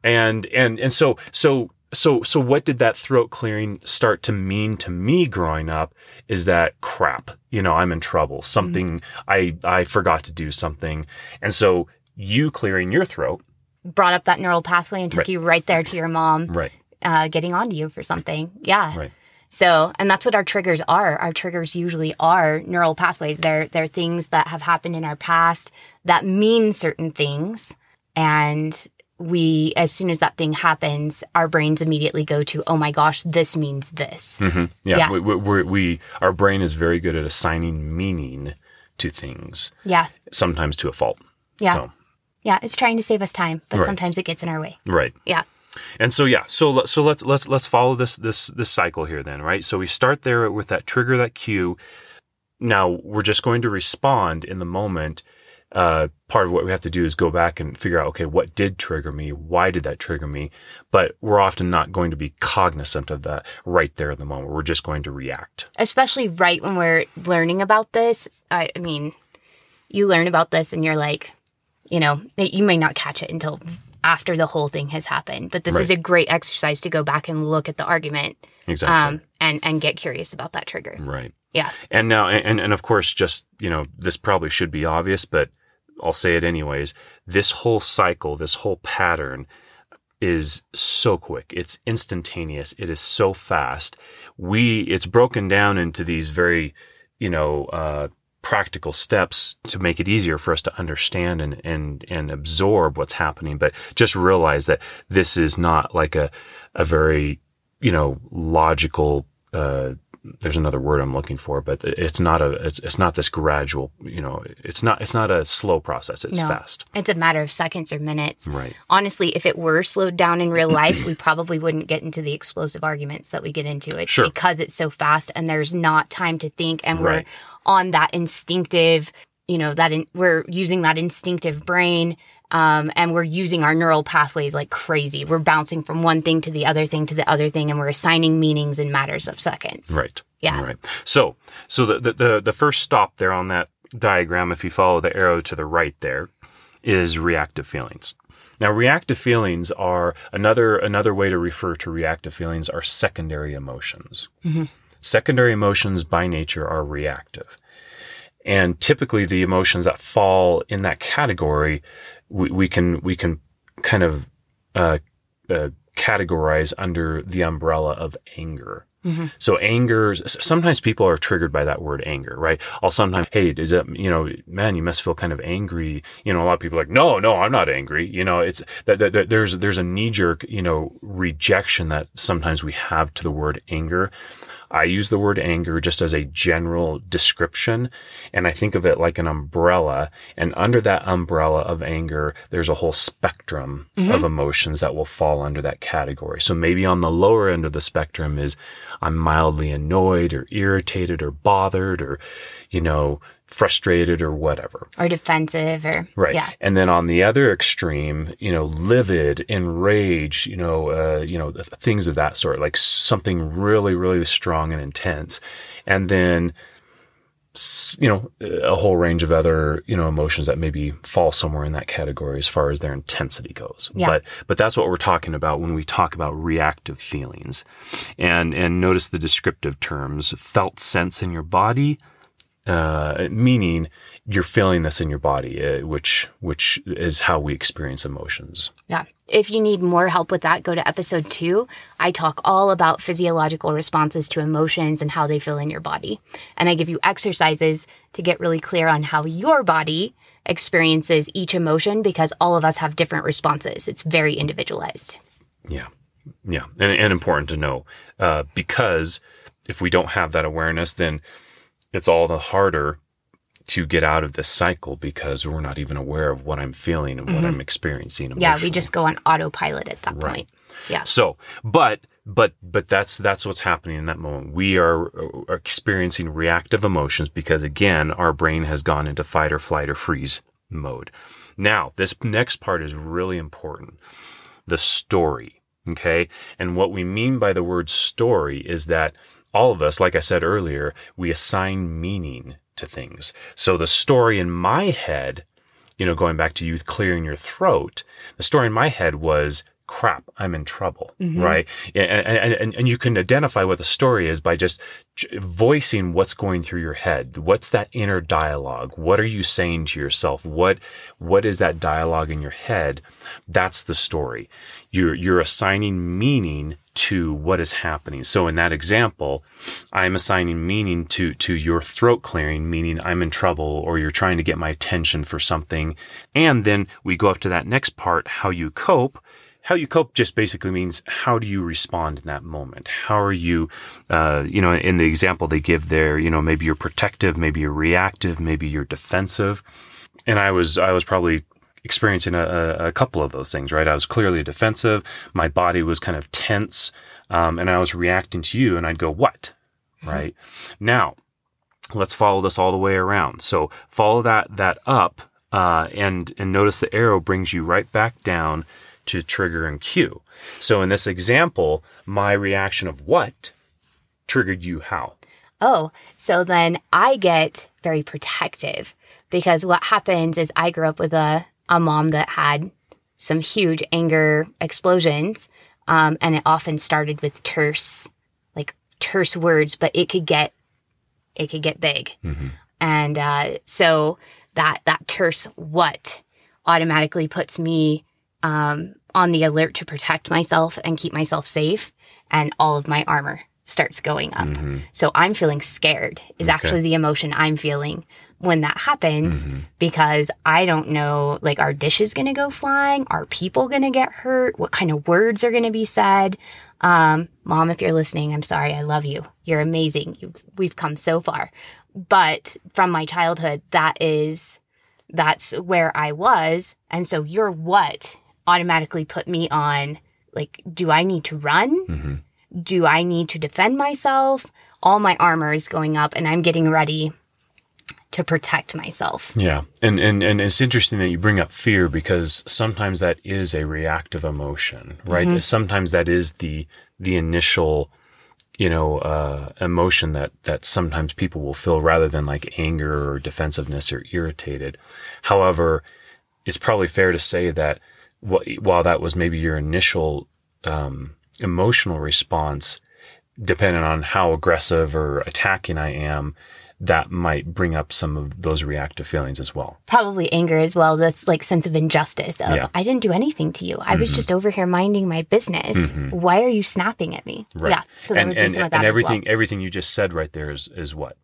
And, and, and so, so, so, so what did that throat clearing start to mean to me growing up is that crap, you know, I'm in trouble. Mm-hmm. Something I, I forgot to do something. And so you clearing your throat, Brought up that neural pathway and took Right. you right there to your mom right, uh, getting onto you for something. Yeah. right. So, and that's what our triggers are. Our triggers usually are neural pathways. They're they're things that have happened in our past that mean certain things, and we, as soon as that thing happens, our brains immediately go to, "Oh my gosh, this means this." hmm Yeah, Yeah. We, we, we, we our brain is very good at assigning meaning to things, Yeah, sometimes to a fault. Yeah. So, yeah. It's trying to save us time, but Right. sometimes it gets in our way. right. Yeah. And so yeah, so so let's let's let's follow this this this cycle here then, right? So we start there with that trigger, that cue. Now we're just going to respond in the moment uh, part of what we have to do is go back and figure out, okay, what did trigger me? Why did that trigger me? But we're often not going to be cognizant of that right there in the moment. We're just going to react. Especially right when we're learning about this. I, I mean, you learn about this and you're like, you know, you may not catch it until after the whole thing has happened. But this Right. is a great exercise to go back and look at the argument Exactly. um, and, and get curious about that trigger. right. Yeah. And now, and, and of course, just, you know, this probably should be obvious, but I'll say it anyways. This whole cycle, this whole pattern is so quick. It's instantaneous. It is so fast. We, it's broken down into these very, you know, uh, practical steps to make it easier for us to understand and, and, and absorb what's happening. But just realize that this is not like a, a very, you know, logical, uh, there's another word I'm looking for, but it's not a, it's, it's not this gradual, you know, it's not, it's not a slow process. It's No. fast. It's a matter of seconds or minutes. Right. Honestly, if it were slowed down in real life, we probably wouldn't get into the explosive arguments that we get into. It's Sure. because it's so fast and there's not time to think and Right. we're on that instinctive, you know, that in, we're using that instinctive brain um, and we're using our neural pathways like crazy. We're bouncing from one thing to the other thing to the other thing and we're assigning meanings in matters of seconds. Right. Yeah. Right. So, so the, the, the, the first stop there on that diagram, if you follow the arrow to the right there, is reactive feelings. Now, reactive feelings are another, another way to refer to reactive feelings are secondary emotions. Secondary emotions by nature are reactive. And typically the emotions that fall in that category, we, we can, we can kind of, uh, uh, categorize under the umbrella of anger. So anger, sometimes people are triggered by that word anger, right? I'll sometimes, hey, is that, you know, man, you must feel kind of angry. You know, a lot of people are like, no, no, I'm not angry. You know, it's that, that, that there's, there's a knee jerk, you know, rejection that sometimes we have to the word anger. I use the word anger just as a general description. And I think of it like an umbrella. And under that umbrella of anger, there's a whole spectrum mm-hmm. of emotions that will fall under that category. So maybe on the lower end of the spectrum is I'm mildly annoyed or irritated or bothered or, you know, frustrated or whatever. Or defensive or, Right. yeah. And then on the other extreme, you know, livid, enraged, you know, uh, you know, things of that sort, like something really, really strong and intense. And then, you know, a whole range of other, you know, emotions that maybe fall somewhere in that category as far as their intensity goes. Yeah. But, but that's what we're talking about when we talk about reactive feelings. And, and notice the descriptive terms, felt sense in your body, uh, meaning you're feeling this in your body, uh, which which is how we experience emotions. Yeah. If you need more help with that, go to episode two. I talk all about physiological responses to emotions and how they feel in your body. And I give you exercises to get really clear on how your body experiences each emotion because all of us have different responses. It's very individualized. Yeah, yeah, and, and important to know uh, because if we don't have that awareness, then it's all the harder to get out of this cycle because we're not even aware of what I'm feeling and what I'm experiencing. Mm-hmm. Yeah, we just go on autopilot at that Right. point. Yeah. So, but but but that's that's what's happening in that moment. We are, are experiencing reactive emotions because again, our brain has gone into fight or flight or freeze mode. Now, this next part is really important. The story, okay? And what we mean by the word story is that all of us, like I said earlier, we assign meaning to things. So the story in my head you know, going back to you clearing your throat, the story in my head was, crap, I'm in trouble, mm-hmm. right? And, and, and, and you can identify what the story is by just voicing what's going through your head. What's that inner dialogue? What are you saying to yourself? What, what is that dialogue in your head? That's the story. You're, you're assigning meaning to what is happening. So in that example, I'm assigning meaning to, to your throat clearing, meaning I'm in trouble or you're trying to get my attention for something. And then we go up to that next part, how you cope. How you cope just basically means how do you respond in that moment? How are you, uh, you know, in the example they give there, you know, maybe you're protective, maybe you're reactive, maybe you're defensive. And I was, I was probably experiencing a, a, a couple of those things, right? I was clearly defensive. My body was kind of tense. Um, and I was reacting to you and I'd go, what? Right now, let's follow this all the way around. So follow that, that up. uh, and and notice the arrow brings you right back down to trigger and cue. So in this example, my reaction of what triggered you how? Oh, so then I get very protective because what happens is I grew up with a, a mom that had some huge anger explosions. Um, and it often started with terse, like terse words, but it could get, it could get big. And, uh, so that, that terse what automatically puts me, um, on the alert to protect myself and keep myself safe. And all of my armor starts going up. So I'm feeling scared is actually the emotion I'm feeling when that happens because I don't know like are dishes going to go flying? Are people going to get hurt? What kind of words are going to be said? Um, mom, if you're listening, I'm sorry. I love you. You're amazing. You've, we've come so far. But from my childhood, that is, that's where I was. And so your what automatically put me on like, do I need to run? Do I need to defend myself? All my armor is going up and I'm getting ready to protect myself. Yeah. And, and, and it's interesting that you bring up fear because sometimes that is a reactive emotion, right? Sometimes that is the, the initial, you know, uh, emotion that, that sometimes people will feel rather than like anger or defensiveness or irritated. However, it's probably fair to say that while that was maybe your initial, um, emotional response, depending on how aggressive or attacking I am, that might bring up some of those reactive feelings as well. Probably anger as well, this like sense of injustice of Yeah. Mm-hmm. I didn't do anything to you. I was just over here minding my business. Why are you snapping at me? Yeah. So there and would be and, some of that and as everything well. everything you just said right there is is what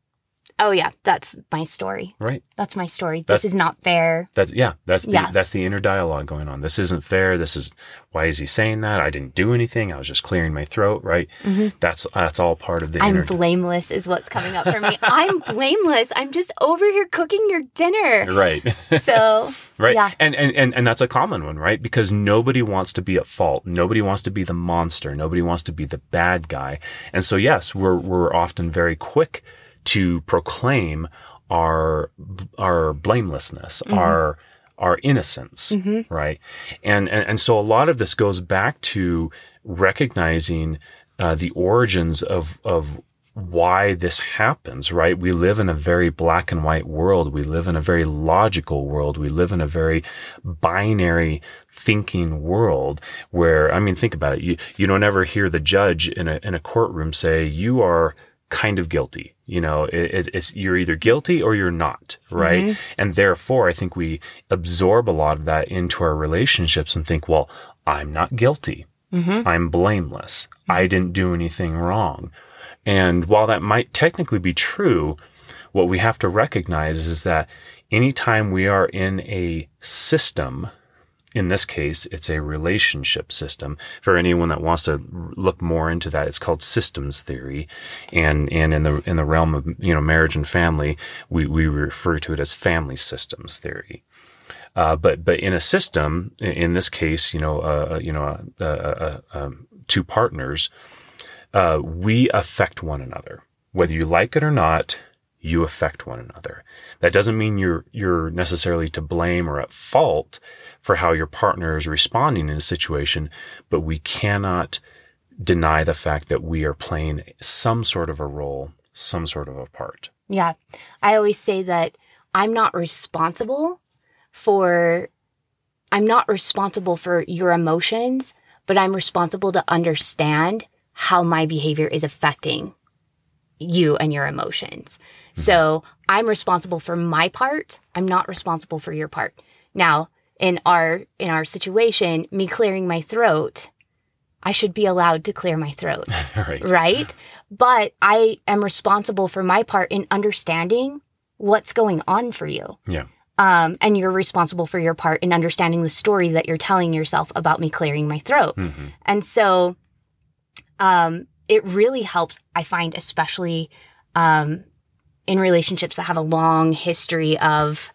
Oh yeah, that's my story. right. That's my story. This That's- is not fair. That's yeah. That's the Yeah. that's the inner dialogue going on. This isn't fair. This is why is he saying that? I didn't do anything. I was just clearing my throat. Right. Mm-hmm. That's that's all part of the I'm inner. blameless is what's coming up for me. I'm blameless. I'm just over here cooking your dinner. right. So right. Yeah. And, and and and that's a common one, right? Because nobody wants to be at fault. Nobody wants to be the monster. Nobody wants to be the bad guy. And so yes, we're we're often very quick to proclaim our our blamelessness, our our innocence, right? And, and and so a lot of this goes back to recognizing uh, the origins of of why this happens, right? We live in a very black and white world. We live in a very logical world. We live in a very binary thinking world where, I mean, think about it. You, you don't ever hear the judge in a, in a courtroom say, you are kind of guilty. You know, it, it's, it's, you're either guilty or you're not, right? Mm-hmm. And therefore, I think we absorb a lot of that into our relationships and think, well, I'm not guilty. Mm-hmm. I'm blameless. I didn't do anything wrong. And while that might technically be true, what we have to recognize is that anytime we are in a system, in this case, it's a relationship system. For anyone that wants to look more into that, it's called systems theory. And, and in the, in the realm of, you know, marriage and family, we, we refer to it as family systems theory. Uh, but but in a system, in this case, you know, uh, you know, uh, uh, uh, um, two partners, uh, we affect one another, whether you like it or not. You affect one another. That doesn't mean you're you're necessarily to blame or at fault for how your partner is responding in a situation, but we cannot deny the fact that we are playing some sort of a role, some sort of a part. Yeah. I always say that I'm not responsible for I'm not responsible for your emotions, but I'm responsible to understand how my behavior is affecting you and your emotions. Mm-hmm. So, I'm responsible for my part. I'm not responsible for your part. Now, in our in our situation, me clearing my throat, I should be allowed to clear my throat right. right? But I am responsible for my part in understanding what's going on for you. Yeah. Um, and you're responsible for your part in understanding the story that you're telling yourself about me clearing my throat. hmm And so um, it really helps, I find, especially um, in relationships that have a long history of,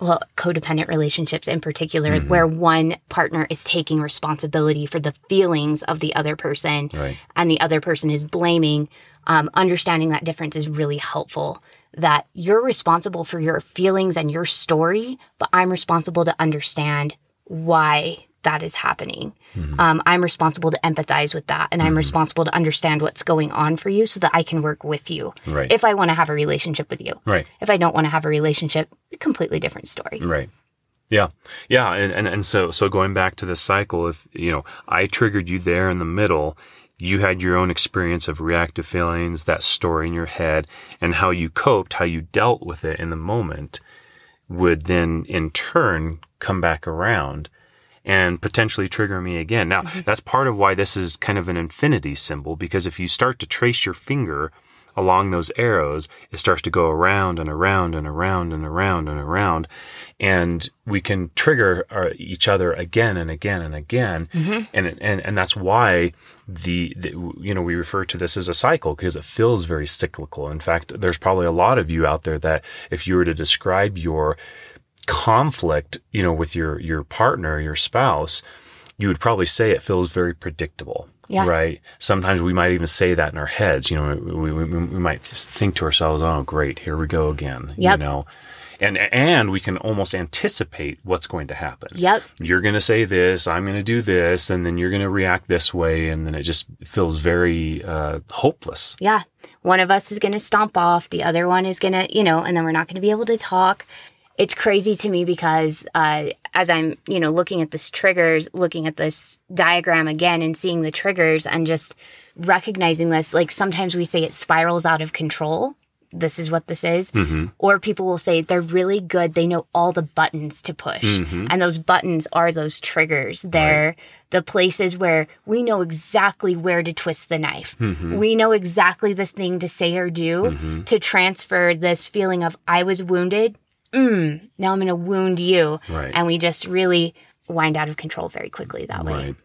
well, codependent relationships in particular, Mhm. where one partner is taking responsibility for the feelings of the other person Right. and the other person is blaming, um, understanding that difference is really helpful that you're responsible for your feelings and your story, but I'm responsible to understand why that is happening. Mm-hmm. Um, I'm responsible to empathize with that, and I'm mm-hmm. responsible to understand what's going on for you, so that I can work with you. Right. If I want to have a relationship with you. Right. If I don't want to have a relationship, completely different story. Right. Yeah. Yeah. And, and, and so, so going back to this cycle, if, you know, I triggered you there in the middle, you had your own experience of reactive feelings, that story in your head, and how you coped, how you dealt with it in the moment would then in turn come back around and potentially trigger me again. Now, mm-hmm. that's part of why this is kind of an infinity symbol, because if you start to trace your finger along those arrows, it starts to go around and around and around and around and around. And we can trigger our, each other again and again and again. Mm-hmm. And, and, and that's why the, the, you know, we refer to this as a cycle because it feels very cyclical. In fact, there's probably a lot of you out there that if you were to describe your conflict, you know, with your, your partner, your spouse, you would probably say it feels very predictable. Yeah. Right. Sometimes we might even say that in our heads. You know, we, we, we might think to ourselves, "Oh, great, here we go again." Yep. You know, and and we can almost anticipate what's going to happen. Yep. You're going to say this, I'm going to do this, and then you're going to react this way, and then it just feels very uh, hopeless. Yeah. One of us is going to stomp off, the other one is going to, you know, and then we're not going to be able to talk it's crazy to me because uh, as I'm, you know, looking at this triggers, looking at this diagram again and seeing the triggers and just recognizing this, like sometimes we say it spirals out of control. This is what this is. Mm-hmm. Or people will say they're really good. They know all the buttons to push. Mm-hmm. And those buttons are those triggers. They're right. the places where we know exactly where to twist the knife. Mm-hmm. We know exactly this thing to say or do mm-hmm. to transfer this feeling of I was wounded mm, now I'm going to wound you. Right. And we just really wind out of control very quickly that way. Right.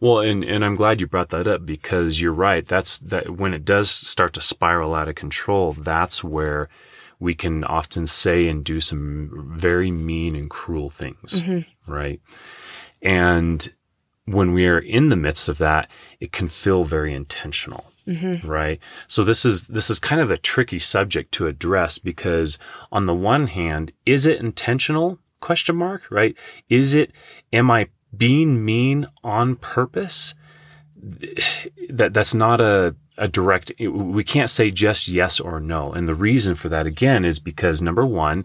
Well, and, and I'm glad you brought that up because you're right. That's that when it does start to spiral out of control, that's where we can often say and do some very mean and cruel things. Mm-hmm. Right. And when we are in the midst of that, it can feel very intentional. Mm-hmm. Right. So this is, this is kind of a tricky subject to address because on the one hand, is it intentional? Question mark, right? Is it, am I being mean on purpose? That, that's not a, a direct, we can't say just yes or no. And the reason for that again is because number one,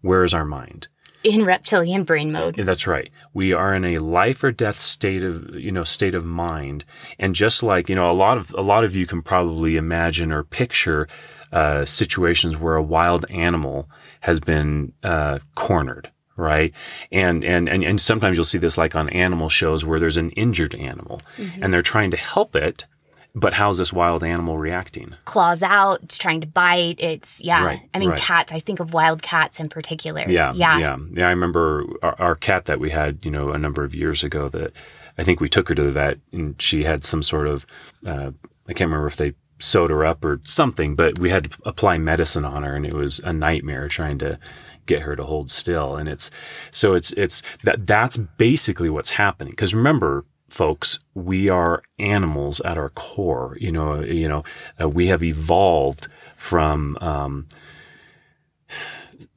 where is our mind? In reptilian brain mode. That's right. We are in a life or death state of, you know, state of mind. And just like, you know, a lot of, a lot of you can probably imagine or picture, uh, situations where a wild animal has been, uh, cornered. Right. And, and, and, and sometimes you'll see this like on animal shows where there's an injured animal mm-hmm. and they're trying to help it but how's this wild animal reacting? Claws out, it's trying to bite. It's, yeah. Right, I mean, right. cats, I think of wild cats in particular. Yeah. Yeah. Yeah. Yeah. I remember our, our, cat that we had, you know, a number of years ago that I think we took her to the vet and she had some sort of, uh, I can't remember if they sewed her up or something, but we had to apply medicine on her and it was a nightmare trying to get her to hold still. And it's, so it's, it's that, that's basically what's happening. Cause remember, folks, we are animals at our core. You know, you know, uh, we have evolved from um,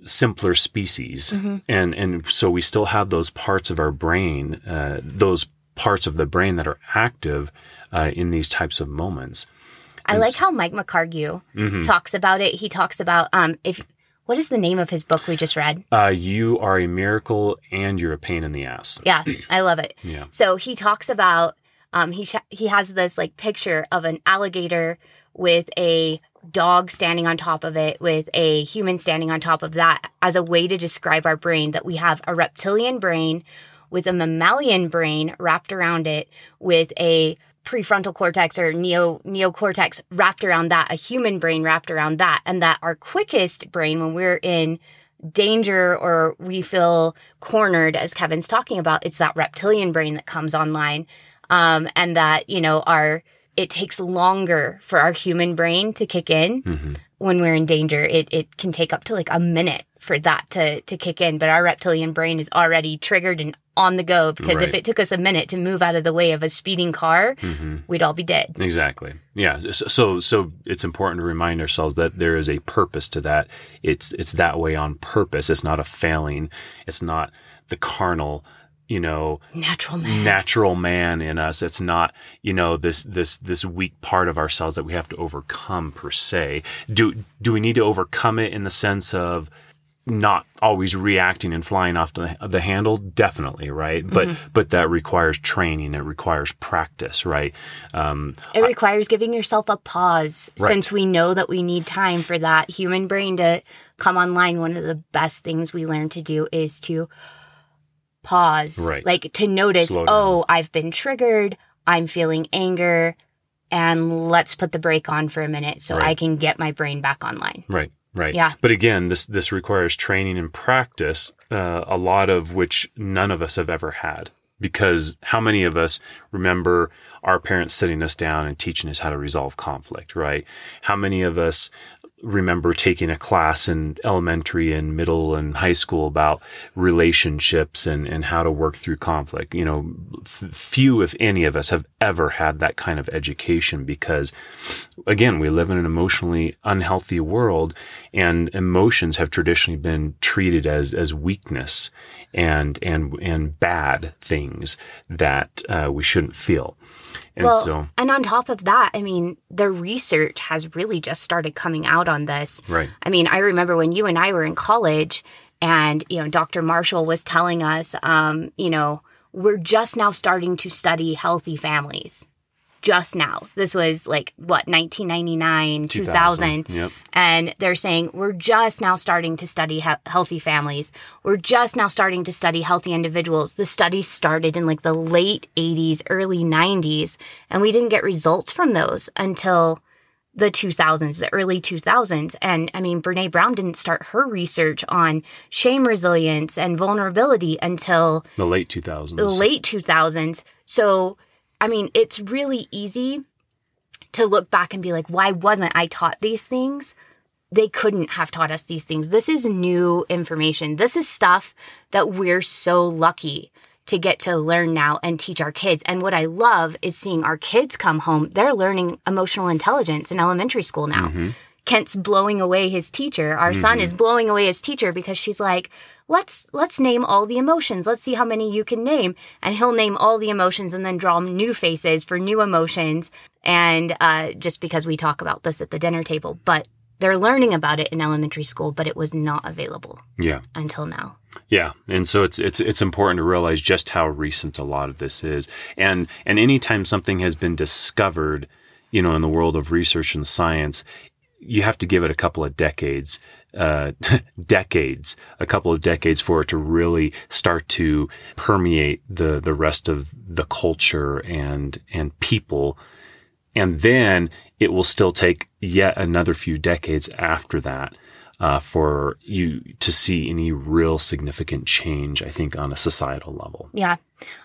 simpler species, mm-hmm. and and so we still have those parts of our brain, uh, those parts of the brain that are active uh, in these types of moments. I like how Mike McHargue mm-hmm. talks about it. He talks about um, if what is the name of his book we just read? Uh, you are a miracle and you're a pain in the ass. Yeah, I love it. yeah. So he talks about um, he sh- he has this like picture of an alligator with a dog standing on top of it with a human standing on top of that as a way to describe our brain that we have a reptilian brain with a mammalian brain wrapped around it with a prefrontal cortex or neo neocortex wrapped around that, a human brain wrapped around that, and that our quickest brain when we're in danger or we feel cornered, as Kevin's talking about, it's that reptilian brain that comes online, um, and that you know our it takes longer for our human brain to kick in. Mm-hmm. When we're in danger, it, it can take up to like a minute for that to, to kick in. But our reptilian brain is already triggered and on the go because Right. if it took us a minute to move out of the way of a speeding car, Mm-hmm. we'd all be dead. Exactly. Yeah. So, so so it's important to remind ourselves that there is a purpose to that. It's it's that way on purpose. It's not a failing. It's not the carnal, you know, Natural man. natural man in us. It's not, you know, this this this weak part of ourselves that we have to overcome per se. Do do we need to overcome it in the sense of not always reacting and flying off the, the handle definitely right but but that requires training it requires practice right um It requires giving yourself a pause Right. since we know that we need time for that human brain to come online. One of the best things we learn to do is to pause, Right. like to notice, oh, I've been triggered, I'm feeling anger, and let's put the brake on for a minute so Right. I can get my brain back online. Right. Right. Yeah. But again, this this requires training and practice, uh, a lot of which none of us have ever had. Because how many of us remember our parents sitting us down and teaching us how to resolve conflict, right? How many of us remember taking a class in elementary and middle and high school about relationships and, and how to work through conflict? You know, f- few, if any of us have ever had that kind of education because again, we live in an emotionally unhealthy world and emotions have traditionally been treated as, as weakness and, and, and bad things that uh, we shouldn't feel. And well, so, and on top of that, I mean, the research has really just started coming out on this. right. I mean, I remember when you and I were in college, and you know, Dr. Marshall was telling us, um, you know, we're just now starting to study healthy families. Just now. This was like what 1999, 2000. Yep. And they're saying we're just now starting to study he- healthy families. We're just now starting to study healthy individuals. The study started in like the late 80s, early 90s, and we didn't get results from those until the 2000s, the early 2000s. And I mean, Brene Brown didn't start her research on shame resilience and vulnerability until The late 2000s. the late 2000s. So, I mean, it's really easy to look back and be like, why wasn't I taught these things? They couldn't have taught us these things. This is new information. This is stuff that we're so lucky to get to learn now and teach our kids. And what I love is seeing our kids come home. They're learning emotional intelligence in elementary school now. Mm-hmm. Kent's blowing away his teacher. Our son is blowing away his teacher because she's like, "Let's let's name all the emotions. Let's see how many you can name." And he'll name all the emotions and then draw new faces for new emotions. And uh, just because we talk about this at the dinner table, but they're learning about it in elementary school, but it was not available yeah. until now. Yeah, and so it's it's it's important to realize just how recent a lot of this is, and and anytime something has been discovered, you know, in the world of research and science, you have to give it a couple of decades, uh, decades, a couple of decades for it to really start to permeate the the rest of the culture and and people, and then it will still take yet another few decades after that uh, for you to see any real significant change, I think, on a societal level, Yeah,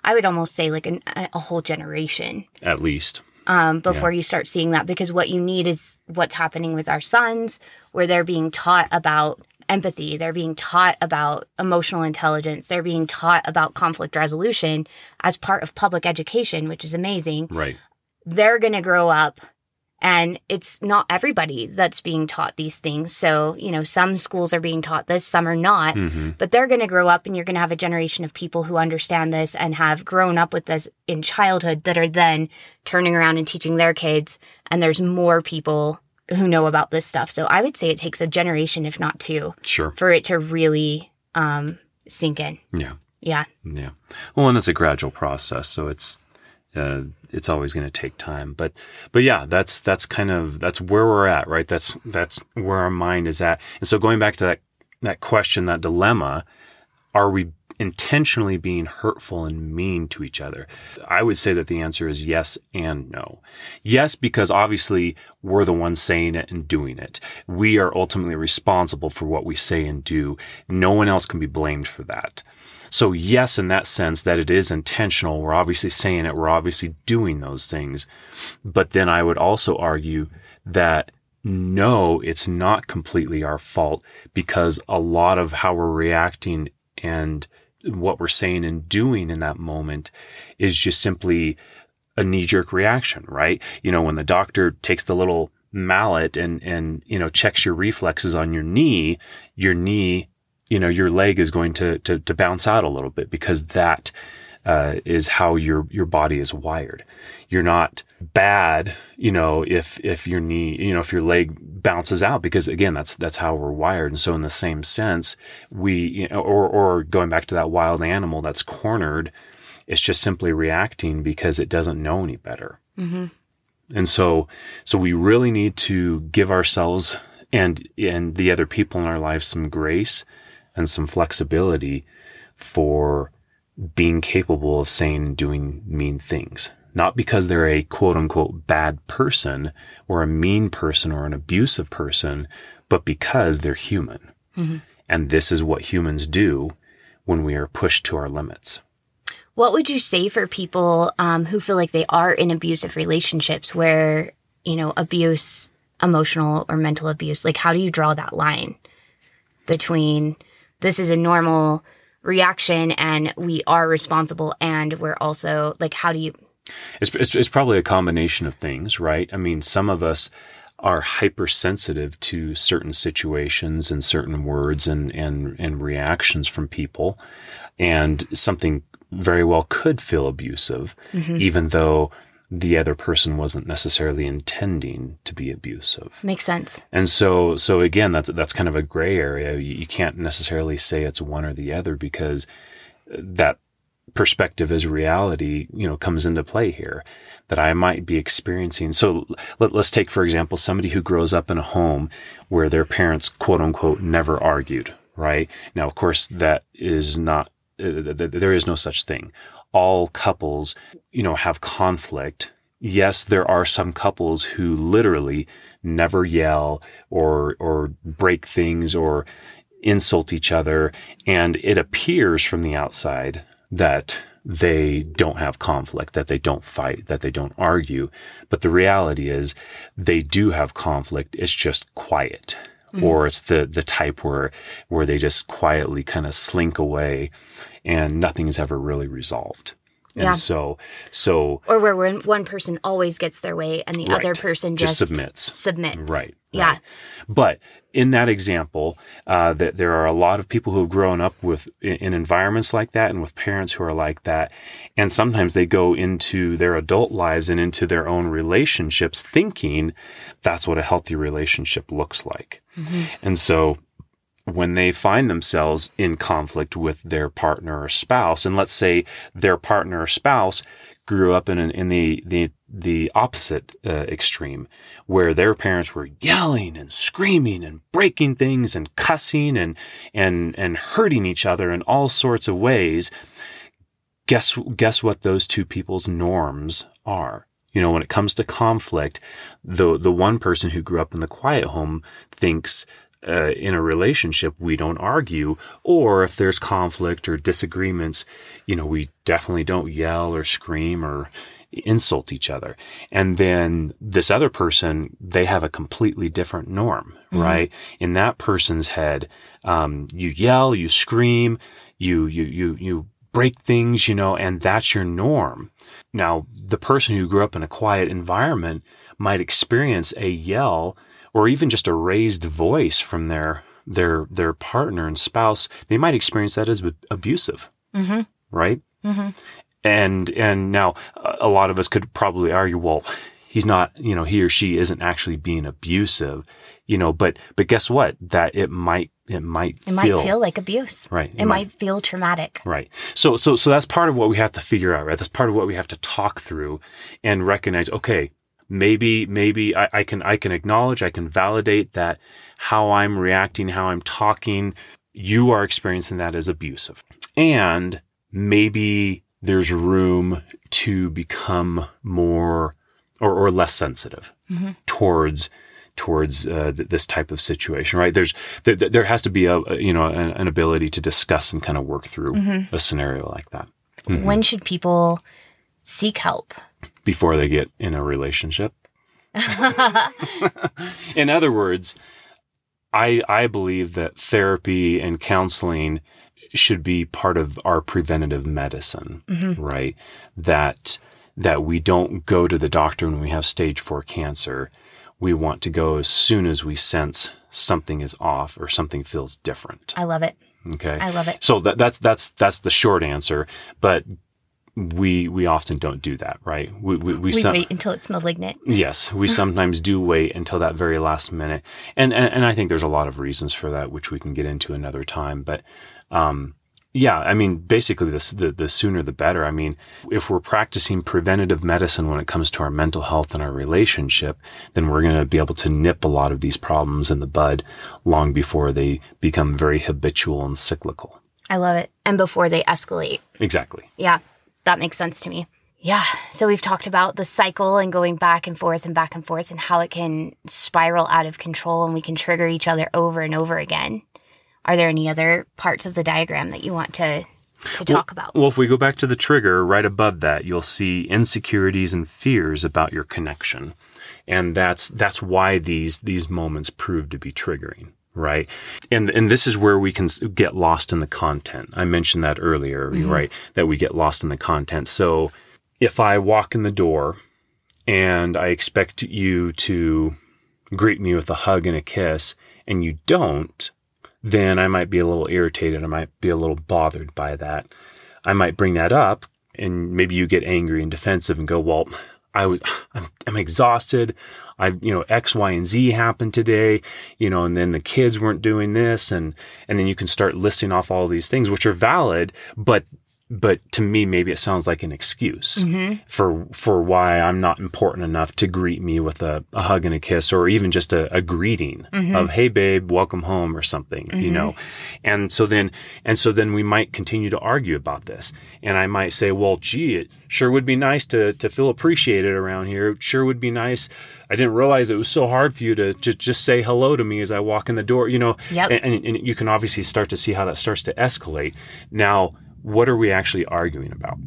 I would almost say like an, a a whole generation. at least. Um, before you start seeing that because what you need is what's happening with our sons where they're being taught about empathy they're being taught about emotional intelligence they're being taught about conflict resolution as part of public education which is amazing Right. they're going to grow up and it's not everybody that's being taught these things. So you know some schools are being taught this some are not. Hmm but they're going to grow up and you're going to have a generation of people who understand this and have grown up with this in childhood that are then turning around and teaching their kids. And there's more people who know about this stuff. So i would say it takes a generation if not two Sure. for it to really um, sink in. Yeah. yeah. Yeah. Well, and it's a gradual process, so it's uh, it's always going to take time. But but yeah, that's that's kind of that's where we're at, right? That's that's where our mind is at. And so going back to that that question, that dilemma, are we intentionally being hurtful and mean to each other? I would say that the answer is yes and no. Yes, because obviously we're the ones saying it and doing it. We are ultimately responsible for what we say and do. No one else can be blamed for that. So yes, in that sense that it is intentional. We're obviously saying it. We're obviously doing those things. But then I would also argue that no, it's not completely our fault because a lot of how we're reacting and what we're saying and doing in that moment is just simply a knee jerk reaction, right? You know, when the doctor takes the little mallet and, and, you know, checks your reflexes on your knee, your knee, you know, your leg is going to, to, to bounce out a little bit because that, uh, is how your, your body is wired. You're not bad, you know, if, if your knee, you know, if your leg bounces out because again, that's, that's how we're wired. And so in the same sense, we, you know, or, or going back to that wild animal that's cornered, it's just simply reacting because it doesn't know any better. Mm-hmm. And so, so we really need to give ourselves and, and the other people in our lives some grace and some flexibility for being capable of saying and doing mean things. Not because they're a quote unquote bad person or a mean person or an abusive person, but because they're human. Mm-hmm. And this is what humans do when we are pushed to our limits. What would you say for people um, who feel like they are in abusive relationships where, you know, abuse, emotional or mental abuse, like how do you draw that line between this is a normal reaction and we are responsible and we're also like how do you it's, it's, it's probably a combination of things right i mean some of us are hypersensitive to certain situations and certain words and, and, and reactions from people. And something very well could feel abusive, mm-hmm. even though the other person wasn't necessarily intending to be abusive. Makes sense. And so, so again, that's, that's kind of a gray area. You, you can't necessarily say it's one or the other because that perspective as reality, you know, comes into play here that I might be experiencing. So let, us take, for example, somebody who grows up in a home where their parents, quote unquote, never argued, right? Now, of course, that is not, uh, there is no such thing all couples, you know, have conflict. Yes, there are some couples who literally never yell or, or break things or insult each other. And it appears from the outside that they don't have conflict, that they don't fight, that they don't argue. But the reality is they do have conflict. It's just quiet. Mm-hmm. Or it's the, the type where, where they just quietly kind of slink away and nothing is ever really resolved. And yeah. so, so, or where one person always gets their way and the right. other person just, just, submits. Submits. Right. Yeah. Right. But in that example, uh, that there are a lot of people who have grown up with in, environments like that and with parents who are like that, and sometimes they go into their adult lives and into their own relationships thinking that's what a healthy relationship looks like. Mm-hmm. And so when they find themselves in conflict with their partner or spouse, and let's say their partner or spouse grew up in an, in the the the opposite uh, extreme, where their parents were yelling and screaming and breaking things and cussing and and and hurting each other in all sorts of ways. Guess guess what those two people's norms are. You know, when it comes to conflict, the the one person who grew up in the quiet home thinks uh, in a relationship, we don't argue. Or if there's conflict or disagreements, you know, we definitely don't yell or scream or insult each other. And then this other person, they have a completely different norm, mm-hmm. right? In that person's head, um, you yell, you scream, you, you, you, you break things, you know, and that's your norm. Now, the person who grew up in a quiet environment might experience a yell or even just a raised voice from their their their partner and spouse, they might experience that as abusive, mm-hmm. right? Mm-hmm. And and now a lot of us could probably argue, well, he's not, you know, he or she isn't actually being abusive, you know, but but guess what? That it might it might it feel, might feel like abuse, right? It, it might, might feel traumatic, right? So so so that's part of what we have to figure out, right? That's part of what we have to talk through and recognize. Okay, maybe maybe I, I, can I can acknowledge, I can validate that how I'm reacting, how I'm talking, you are experiencing that as abusive. And maybe there's room to become more or, or less sensitive mm-hmm. towards towards uh, th- this type of situation, right? There's there, there has to be a, a you know an, an, ability to discuss and kind of work through mm-hmm. a scenario like that. Mm-hmm. When should people seek help? Before they get in a relationship. In other words, I I believe that therapy and counseling should be part of our preventative medicine, mm-hmm. right? That that we don't go to the doctor when we have stage 4 cancer. We want to go as soon as we sense something is off or something feels different. I love it. Okay. I love it. So that, that's that's that's the short answer, but we we often don't do that, right? We we, we, We some- wait until it's malignant. Yes, we sometimes do wait until that very last minute, and, and and I think there's a lot of reasons for that, which we can get into another time. But um, yeah, I mean, basically, the, the the sooner the better. I mean, if we're practicing preventative medicine when it comes to our mental health and our relationship, then we're going to be able to nip a lot of these problems in the bud long before they become very habitual and cyclical. I love it. And before they escalate. Exactly. Yeah, that makes sense to me. Yeah. So we've talked about the cycle and going back and forth and back and forth and how it can spiral out of control and we can trigger each other over and over again. Are there any other parts of the diagram that you want to to talk about? Well, if we go back to the trigger, right above that, you'll see insecurities and fears about your connection. And that's that's why these these moments prove to be triggering, right? And and this is where we can get lost in the content. I mentioned that earlier, mm-hmm. right? That we get lost in the content. So if I walk in the door and I expect you to greet me with a hug and a kiss and you don't, then I might be a little irritated. I might be a little bothered by that. I might bring that up and maybe you get angry and defensive and go, well, I was, I'm, I'm exhausted. I, you know, X, Y, and Z happened today, you know, and then the kids weren't doing this. And, and then you can start listing off all these things, which are valid, but but to me maybe it sounds like an excuse mm-hmm. for for why I'm not important enough to greet me with a, a hug and a kiss or even just a, a greeting mm-hmm. of hey babe welcome home or something you know? Mm-hmm. And so then and so then we might continue to argue about this. And I might say well gee it sure would be nice to to feel appreciated around here. It sure would be nice. I didn't realize it was so hard for you to, to just say hello to me as I walk in the door you know? Yep. and, and, and you can obviously start to see how that starts to escalate. Now what are we actually arguing about?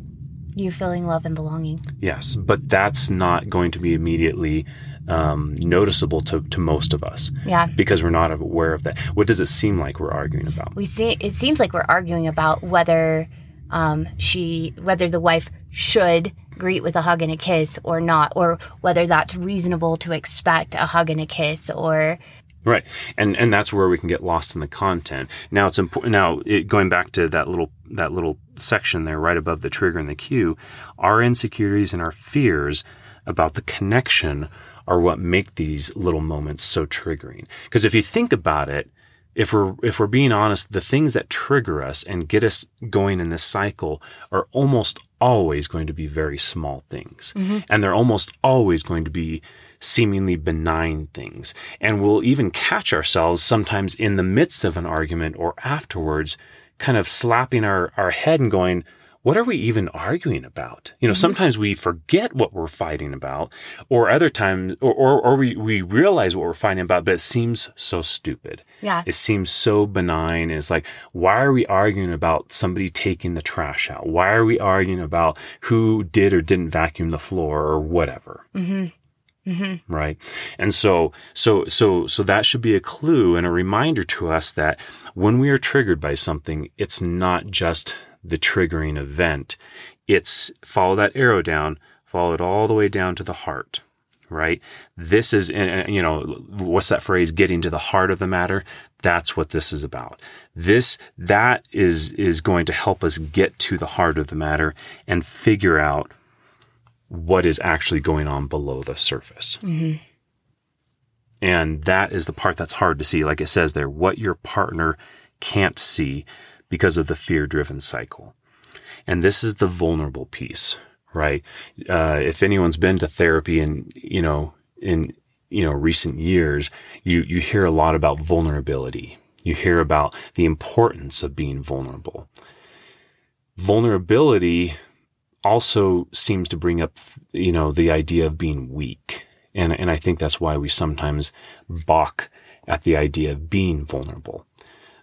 You feeling love and belonging. Yes, but that's not going to be immediately um, noticeable to, to most of us Yeah. because we're not aware of that. What does it seem like we're arguing about? We see it seems like we're arguing about whether um, she whether the wife should greet with a hug and a kiss or not, or whether that's reasonable to expect a hug and a kiss or Right, and and that's where we can get lost in the content. Now it's important. Now it, going back to that little that little section there, right above the trigger and the cue, our insecurities and our fears about the connection are what make these little moments so triggering. Because if you think about it, if we're if we're being honest, the things that trigger us and get us going in this cycle are almost always going to be very small things, mm-hmm. and they're almost always going to be seemingly benign things. And we'll even catch ourselves sometimes in the midst of an argument or afterwards, kind of slapping our, our head and going, what are we even arguing about? You know, mm-hmm. sometimes we forget what we're fighting about, or other times, or, or, or we, we realize what we're fighting about, but it seems so stupid. Yeah. It seems so benign. It's like, why are we arguing about somebody taking the trash out? Why are we arguing about who did or didn't vacuum the floor or whatever? Mm-hmm. Mm-hmm. right? And so so so so that should be a clue and a reminder to us that when we are triggered by something it's not just the triggering event. It's follow that arrow down follow it all the way down to the heart right? This is you know what's that phrase? Getting to the heart of the matter? That's what this is about. This that is is going to help us get to the heart of the matter and figure out what is actually going on below the surface. And that is the part that's hard to see. Like it says there, what your partner can't see because of the fear driven cycle. And this is the vulnerable piece, right? Uh, if anyone's been to therapy and, you know, in, you know, recent years, you, you hear a lot about vulnerability. You hear about the importance of being vulnerable. Vulnerability also seems to bring up, you know, the idea of being weak. And, and I think that's why we sometimes balk at the idea of being vulnerable.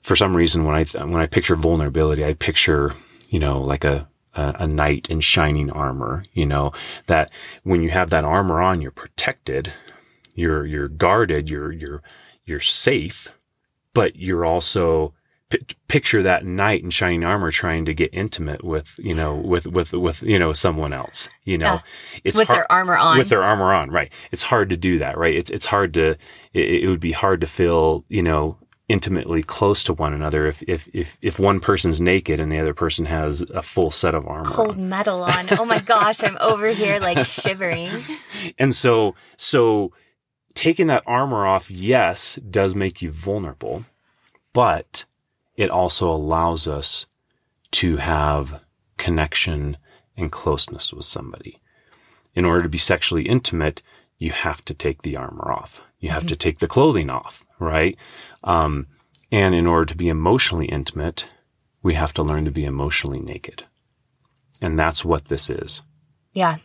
For some reason, when I, when I picture vulnerability, I picture, you know, like a, a, a knight in shining armor, you know, that when you have that armor on, you're protected, you're, you're guarded, you're, you're, you're safe, but you're also, p- picture that knight in shining armor trying to get intimate with, you know, with, with, with, you know, someone else, you know, Yeah. it's with hard- their armor on. with their armor on, right? It's hard to do that, right? It's it's hard to it, it would be hard to feel, you know, intimately close to one another if if if if one person's naked and the other person has a full set of armor cold on. metal on. Oh my gosh, I'm over here like shivering. And so so taking that armor off, yes, does make you vulnerable, but it also allows us to have connection and closeness with somebody. In order to be sexually intimate, you have to take the armor off. You have to take the clothing off, right? Um, and in order to be emotionally intimate, we have to learn to be emotionally naked. And that's what this is. Yeah.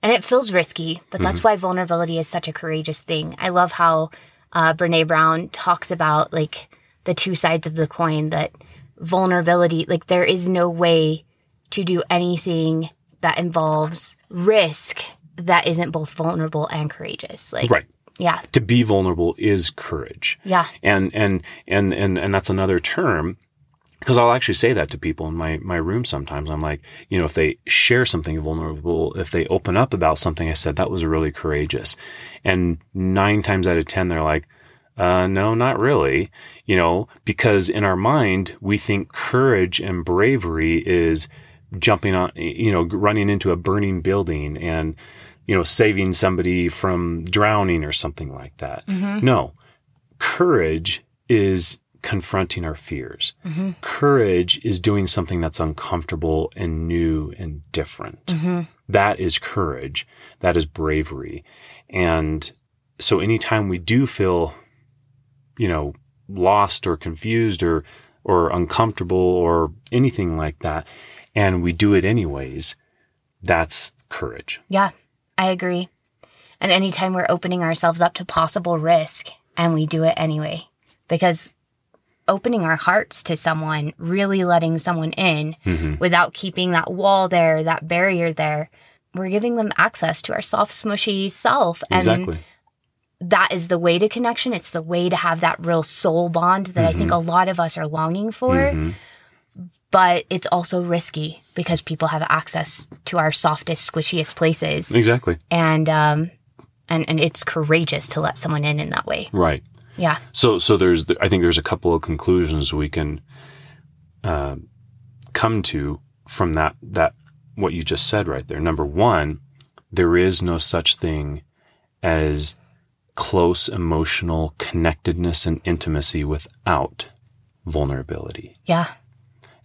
And it feels risky, but that's why vulnerability is such a courageous thing. I love how uh, Brene Brown talks about like the two sides of the coin that vulnerability, like there is no way to do anything that involves risk that isn't both vulnerable and courageous. Like, Right. yeah, To be vulnerable is courage. yeah, and and and and and that's another term because I'll actually say that to people in my my room sometimes. I'm like, you know, if they share something vulnerable, if they open up about something I said, that was really courageous, and nine times out of ten they're like. Uh, no, not really. You know, because in our mind, we think courage and bravery is jumping on, you know, running into a burning building and, you know, saving somebody from drowning or something like that. Mm-hmm. No, courage is confronting our fears. Mm-hmm. Courage is doing something that's uncomfortable and new and different. Mm-hmm. That is courage. That is bravery. And so anytime we do feel, you know, lost or confused or, or uncomfortable or anything like that, and we do it anyways, that's courage. yeah, I agree. And anytime we're opening ourselves up to possible risk and we do it anyway, because opening our hearts to someone, really letting someone in mm-hmm. without keeping that wall there, that barrier there, we're giving them access to our soft, smushy self. And Exactly. That is the way to connection. It's the way to have that real soul bond that I think a lot of us are longing for. Mhm. But it's also risky because people have access to our softest, squishiest places. Exactly. And, um, and, and it's courageous to let someone in in that way. Right. Yeah. So, so there's, I think there's a couple of conclusions we can uh, come to from that, that what you just said right there. Number one, there is no such thing as close emotional connectedness and intimacy without vulnerability. Yeah.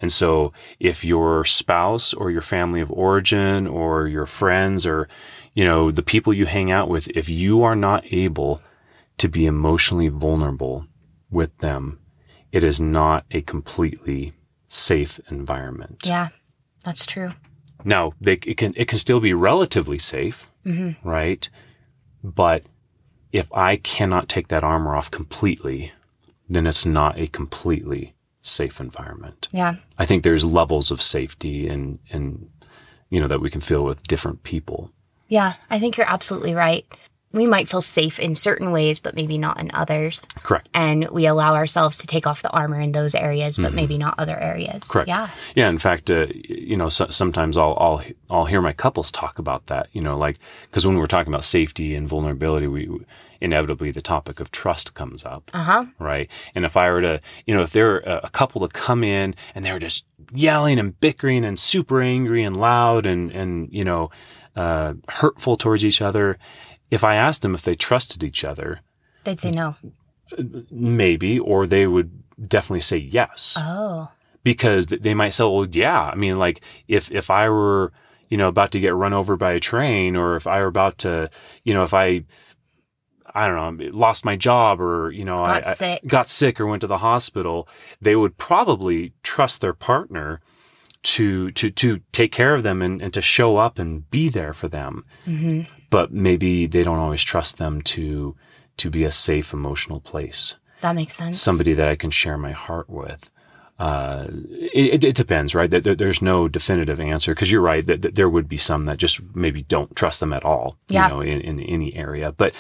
And so if your spouse or your family of origin or your friends or, you know, the people you hang out with, if you are not able to be emotionally vulnerable with them, it is not a completely safe environment. Yeah. That's true. Now, they, it can it can still be relatively safe, mm-hmm. right? But if I cannot take that armor off completely, then it's not a completely safe environment. Yeah. I think there's levels of safety and and you know that we can feel with different people. Yeah. I think you're absolutely right. We might feel safe in certain ways, but maybe not in others. Correct. And we allow ourselves to take off the armor in those areas, but maybe not other areas. Correct. Yeah. Yeah. In fact, uh, you know, so, sometimes I'll I'll I'll hear my couples talk about that. You know, like because when we're talking about safety and vulnerability, we inevitably the topic of trust comes up. Uh huh. right? And if I were to, you know, if there were a a couple to come in and they were just yelling and bickering and super angry and loud and, and, you know, uh, hurtful towards each other, if I asked them if they trusted each other, They'd say no. maybe, or they would definitely say yes, Oh. because they might say, well, yeah, I mean, like if, if I were, you know, about to get run over by a train or if I were about to, you know, if I, I don't know, lost my job or, you know, Got I, I sick. got sick or went to the hospital, they would probably trust their partner to, to, to take care of them and, and to show up and be there for them. hmm But maybe they don't always trust them to, to be a safe emotional place That makes sense. somebody that I can share my heart with. uh, it, it depends, right? There, there's no definitive answer because you're right that, that, there would be some that just maybe don't trust them at all, Yeah. you know, in, in any area. But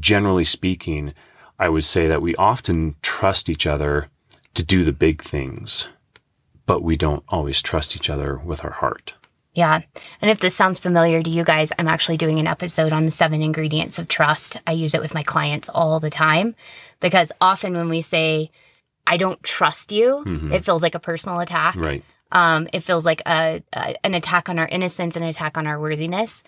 generally speaking, I would say that we often trust each other to do the big things, but we don't always trust each other with our heart. Yeah. And if this sounds familiar to you guys, I'm actually doing an episode on the seven ingredients of trust. I use it with my clients all the time because often when we say, I don't trust you, mm-hmm. it feels like a personal attack. Right. Um, it feels like a, a an attack on our innocence, an attack on our worthiness.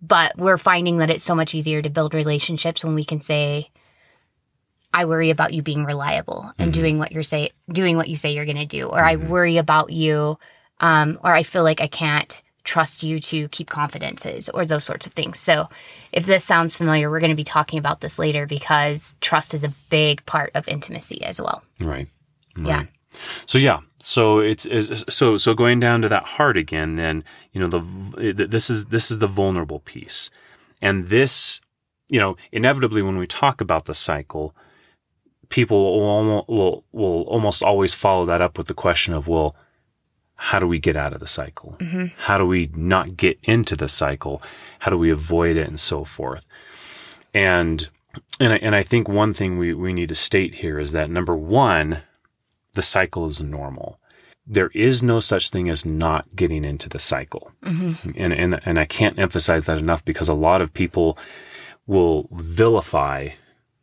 But we're finding that it's so much easier to build relationships when we can say, "I worry about you being reliable and mm-hmm. doing what you're say doing what you say you're going to do," or "I mm-hmm. worry about you," um, or "I feel like I can't trust you to keep confidences," or those sorts of things. So, if this sounds familiar, we're going to be talking about this later because trust is a big part of intimacy as well. Right. Yeah. So yeah, so it's, is so so going down to that heart again. Then you know the this is this is the vulnerable piece, and this you know inevitably when we talk about the cycle, people will almost, will will almost always follow that up with the question of well, how do we get out of the cycle? Mm-hmm. How do we not get into the cycle? How do we avoid it and so forth? And and I, and I think one thing we, we need to state here is that number one, the cycle is normal. There is no such thing as not getting into the cycle. Mm-hmm. And, and, and I can't emphasize that enough because a lot of people will vilify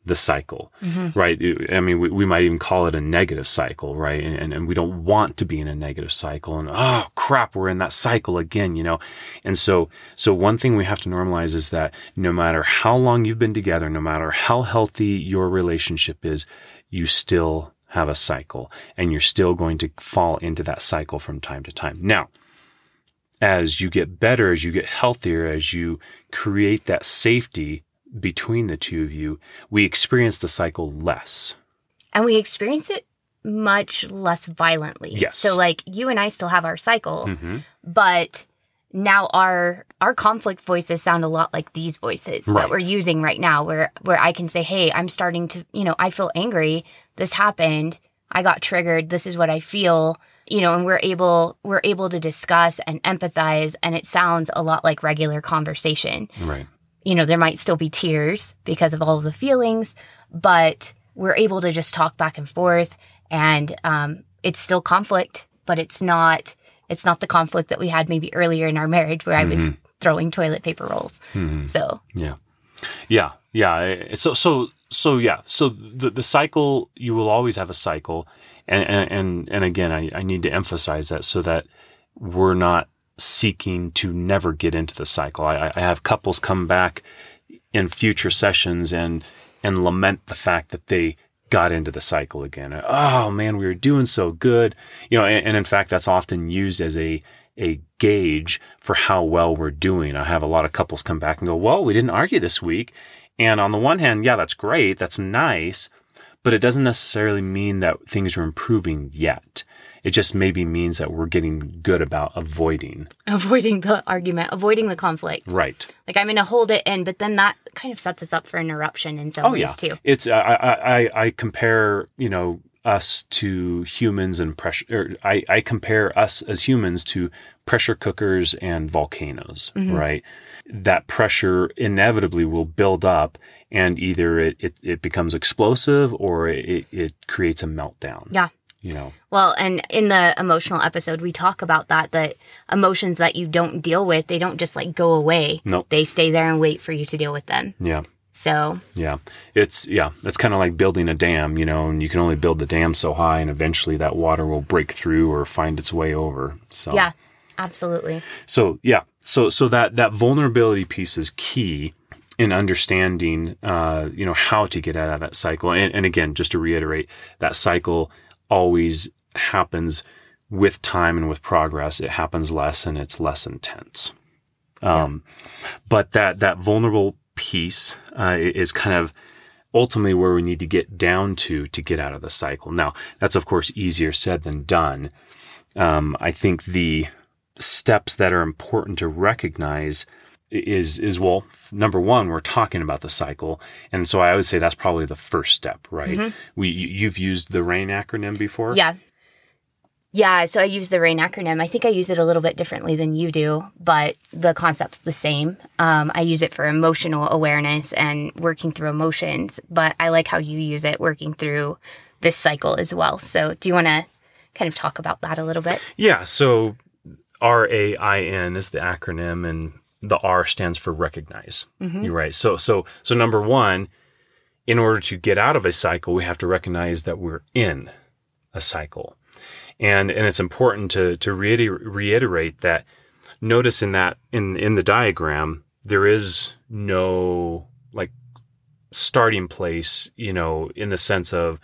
the cycle, mm-hmm. right? I mean, we, we might even call it a negative cycle, right? And, and, and we don't want to be in a negative cycle and, oh crap, we're in that cycle again, you know? And so, so one thing we have to normalize is that no matter how long you've been together, no matter how healthy your relationship is, you still have a cycle and you're still going to fall into that cycle from time to time. Now, as you get better, as you get healthier, as you create that safety between the two of you, we experience the cycle less. and we experience it much less violently. Yes. So like you and I still have our cycle, Mhm. but now our our conflict voices sound a lot like these voices Right. that we're using right now where where I can say, "Hey, I'm starting to, you know, I feel angry. This happened. I got triggered. This is what I feel." You know, and we're able we're able to discuss and empathize and it sounds a lot like regular conversation Right. You know, there might still be tears because of all of the feelings, but we're able to just talk back and forth and um, it's still conflict, but it's not it's not the conflict that we had maybe earlier in our marriage where I was throwing toilet paper rolls. So Yeah. Yeah. Yeah. So, so, so yeah. So the, the cycle, you will always have a cycle. And, and, and, and again, I, I need to emphasize that so that we're not seeking to never get into the cycle. I, I have couples come back in future sessions and, and lament the fact that they got into the cycle again. Oh man, we were doing so good. You know, and, and in fact, that's often used as a, a gauge for how well we're doing. I have a lot of couples come back and go, well, we didn't argue this week. And on the one hand, yeah, that's great. That's nice. But it doesn't necessarily mean that things are improving yet. It just maybe means that we're getting good about avoiding. avoiding the argument, avoiding the conflict. Right. Like I'm going to hold it in, but then that kind of sets us up for an eruption in some Oh ways yeah. too. It's I, I I I compare you know us to humans and pressure. Or I I compare us as humans to pressure cookers and volcanoes. Mm-hmm. Right. That pressure inevitably will build up, and either it it, it becomes explosive or it it creates a meltdown. Yeah. You know. Well, and in the emotional episode, we talk about that that emotions that you don't deal with, they don't just like go away. Nope. They stay there and wait for you to deal with them. Yeah. So, Yeah. It's, yeah, it's kind of like building a dam, you know, and you can only build the dam so high and eventually that water will break through or find its way over. So, yeah, absolutely. so yeah, so, so that, that vulnerability piece is key in understanding, uh, you know, how to get out of that cycle. And, and again, just to reiterate, that cycle always happens with time and with progress. It happens less and it's less intense. Um, but that, that vulnerable piece, uh, is kind of ultimately where we need to get down to to get out of the cycle. Now, that's of course easier said than done. Um, I think the steps that are important to recognize is is well number one we're talking about the cycle and so i would say that's probably the first step right we you- you've used the rain acronym before Yeah. Yeah, so I use the RAIN acronym. I think I use it a little bit differently than you do, but the concept's the same. Um, I use it for emotional awareness and working through emotions, but I like how you use it working through this cycle as well. So, do you want to kind of talk about that a little bit? Yeah. So, R A I N is the acronym, and the R stands for recognize. Mm-hmm. You're right. So, so, so number one, in order to get out of a cycle, we have to recognize that we're in a cycle. And, and it's important to, to reiter- reiterate that notice in that, in, in the diagram, there is no like starting place, you know, in the sense of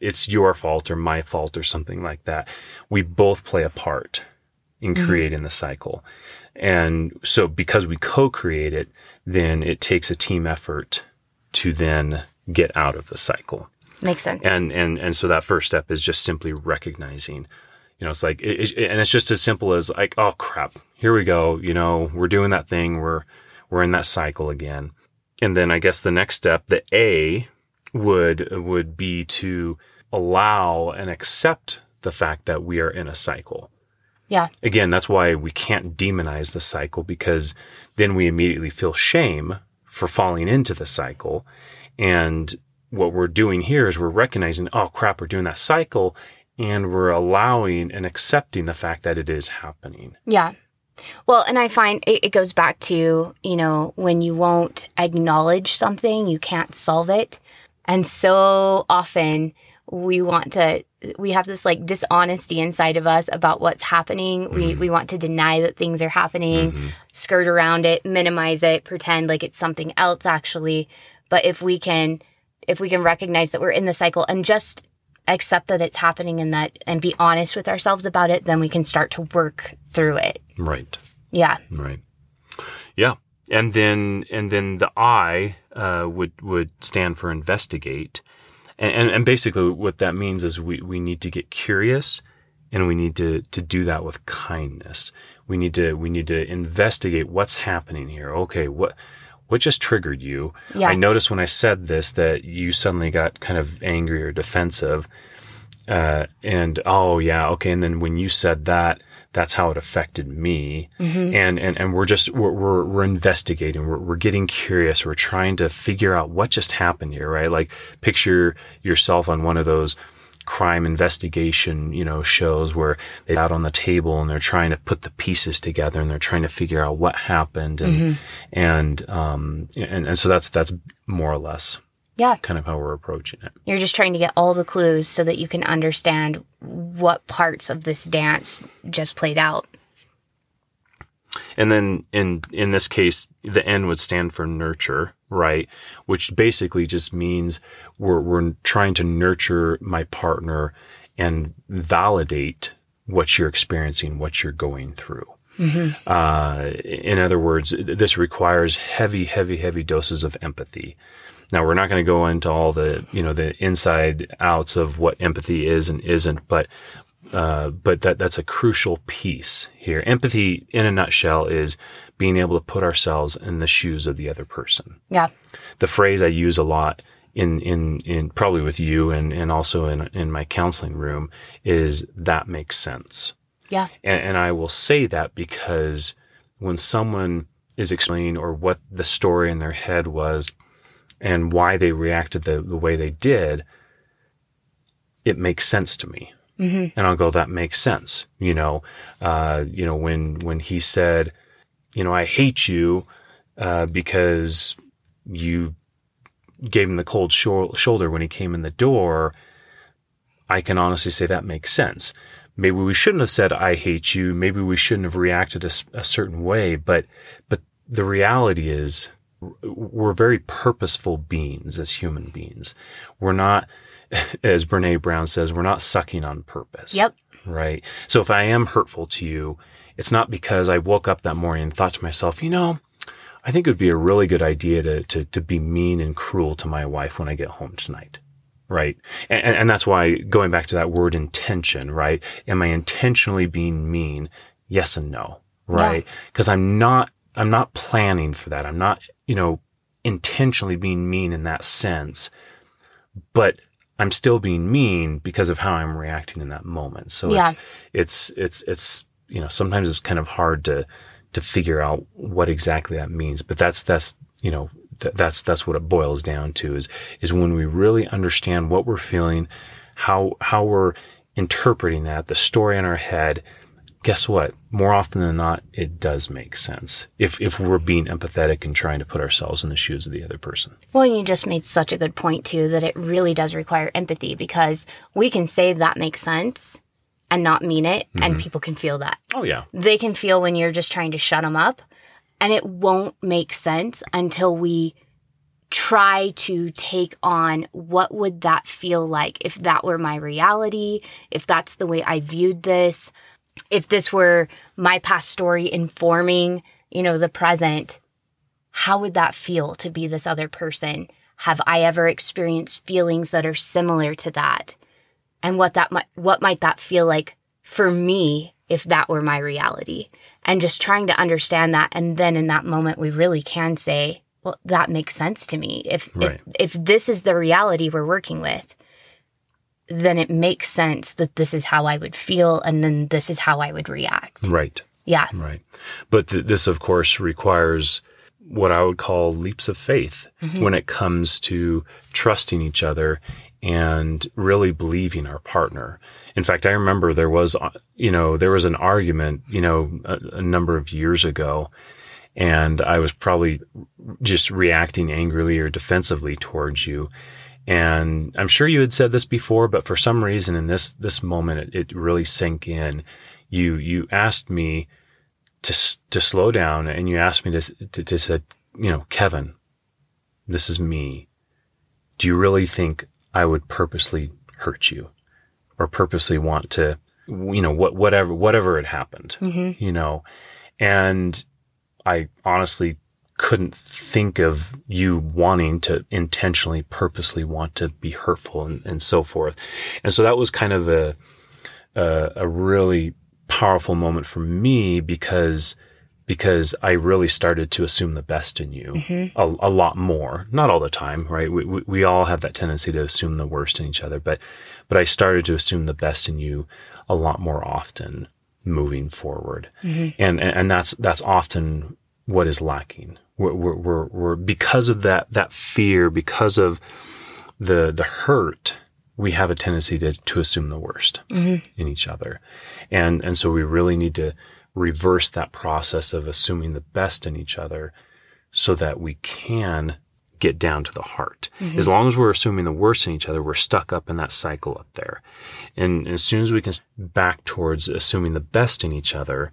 it's your fault or my fault or something like that. We both play a part in mm-hmm. creating the cycle. And so because we co-create it, then it takes a team effort to then get out of the cycle. Makes sense. And and and so that first step is just simply recognizing. You know, it's like, it, it- and it's just as simple as like, oh crap, here we go. You know, we're doing that thing. We're we're in that cycle again. And then I guess the next step, the A, would would be to allow and accept the fact that we are in a cycle. Yeah. Again, that's why we can't demonize the cycle because then we immediately feel shame for falling into the cycle. And what we're doing here is we're recognizing, oh crap, we're doing that cycle and we're allowing and accepting the fact that it is happening. Yeah. Well, and I find it, it goes back to, you know, when you won't acknowledge something, you can't solve it. And so often we want to, we have this like dishonesty inside of us about what's happening. We, we want to deny that things are happening, skirt around it, minimize it, pretend like it's something else actually. But if we can, if we can recognize that we're in the cycle and just accept that it's happening and that, and be honest with ourselves about it, then we can start to work through it. Right. Yeah. Right. Yeah. And then and then the I uh, would would stand for investigate, and, and and basically what that means is we we need to get curious, and we need to to do that with kindness. We need to we need to investigate what's happening here. Okay, what what just triggered you? Yeah. I noticed when I said this that you suddenly got kind of angry or defensive. Uh, and oh yeah, okay. And then when you said that, that's how it affected me. And, and, and we're just, we're, we're, we're investigating. We're, we're getting curious. We're trying to figure out what just happened here, right? Like picture yourself on one of those crime investigation, you know, shows where they're out on the table and they're trying to put the pieces together and they're trying to figure out what happened. And, and, um, and, and so that's, that's more or less Yeah. kind of how we're approaching it. You're just trying to get all the clues so that you can understand what parts of this dance just played out. And then in in this case, the N would stand for nurture, right? Which basically just means we're we're trying to nurture my partner and validate what you're experiencing, what you're going through. Uh, in other words, this requires heavy, heavy, heavy doses of empathy. Now we're not going to go into all the you know the inside outs of what empathy is and isn't, but uh, but that that's a crucial piece here. Empathy, in a nutshell, is being able to put ourselves in the shoes of the other person. Yeah. The phrase I use a lot in in in probably with you and and also in in my counseling room is that makes sense. Yeah. And, and I will say that because when someone is explaining or what the story in their head was and why they reacted the, the way they did, it makes sense to me. And I'll go, that makes sense. You know, uh, you know, when, when he said, you know, I hate you, uh, because you gave him the cold shou- shoulder when he came in the door, I can honestly say that makes sense. Maybe we shouldn't have said, I hate you. Maybe we shouldn't have reacted a certain way, but, but the reality is we're very purposeful beings as human beings. We're not, as Brene Brown says, we're not sucking on purpose. Yep. Right. So if I am hurtful to you, it's not because I woke up that morning and thought to myself, you know, I think it would be a really good idea to, to, to be mean and cruel to my wife when I get home tonight. Right. And, and that's why going back to that word intention, right? Am I intentionally being mean? Yes and no. Right. Because I'm not, I'm not planning for that. I'm not, you know, intentionally being mean in that sense, but I'm still being mean because of how I'm reacting in that moment. So Yeah. it's, it's, it's, it's, you know, sometimes it's kind of hard to, to figure out what exactly that means, but that's, that's, you know, th- that's, that's what it boils down to is, is when we really understand what we're feeling, how, how we're interpreting that, the story in our head, guess what? More often than not, it does make sense if, if we're being empathetic and trying to put ourselves in the shoes of the other person. Well, you just made such a good point, too, that it really does require empathy because we can say that makes sense and not mean it, and mm-hmm. people can feel that. Oh yeah. They can feel when you're just trying to shut them up, and it won't make sense until we try to take on what would that feel like if that were my reality, if that's the way I viewed this, if this were my past story informing, you know, the present, how would that feel to be this other person? Have I ever experienced feelings that are similar to that? And what that might what might that feel like for me if that were my reality? And just trying to understand that and then in that moment we really can say, well, that makes sense to me. If Right. if if this is the reality we're working with, then it makes sense that this is how I would feel and then this is how I would react. Right. Yeah. Right. But th- this, of course, requires what I would call leaps of faith when it comes to trusting each other and really believing our partner. In fact, I remember there was, uh, you know, there was an argument, you know, a, a number of years ago, and I was probably just reacting angrily or defensively towards you. And I'm sure you had said this before, but for some reason in this, this moment, it, it really sank in. You, you asked me to, to slow down and you asked me to, to, to say, you know, Kevin, this is me. Do you really think I would purposely hurt you or purposely want to, you know, what, whatever, whatever had happened, mm-hmm. you know, and I honestly couldn't think of you wanting to intentionally, purposely want to be hurtful and, and so forth. And so that was kind of a, a, a really powerful moment for me because because I really started to assume the best in you mm-hmm. a, a lot more. Not all the time, right? We, we, we all have that tendency to assume the worst in each other, but, but I started to assume the best in you a lot more often moving forward. Mm-hmm. And, and, and that's, that's often what is lacking. We're, we're, we're, we're, because of that, that fear, because of the, the hurt, we have a tendency to, to assume the worst mm-hmm. in each other. And, and so we really need to reverse that process of assuming the best in each other so that we can get down to the heart. Mm-hmm. As long as we're assuming the worst in each other, we're stuck up in that cycle up there. And as soon as we can back towards assuming the best in each other,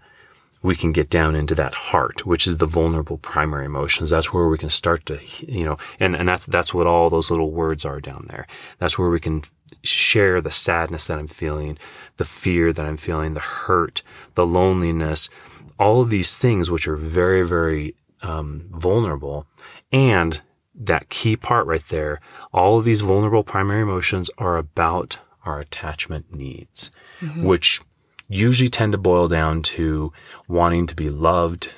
we can get down into that heart, which is the vulnerable primary emotions. That's where we can start to, you know, and, and that's, that's what all those little words are down there. That's where we can share the sadness that I'm feeling, the fear that I'm feeling, the hurt, the loneliness, all of these things, which are very, very, um, vulnerable. And that key part right there, all of these vulnerable primary emotions are about our attachment needs, which usually tend to boil down to wanting to be loved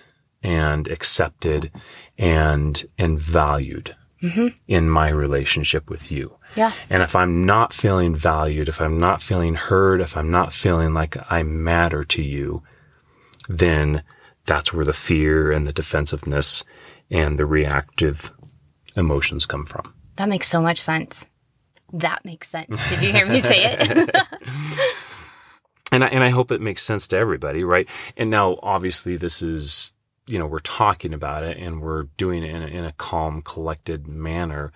and accepted and and valued mm-hmm. in my relationship with you. Yeah. And if I'm not feeling valued, if I'm not feeling heard, if I'm not feeling like I matter to you, then that's where the fear and the defensiveness and the reactive emotions come from. That makes so much sense. That makes sense. Did you hear me say it? and I, and I hope it makes sense to everybody, right? And now, obviously, this is you know we're talking about it and we're doing it in a, in a calm, collected manner.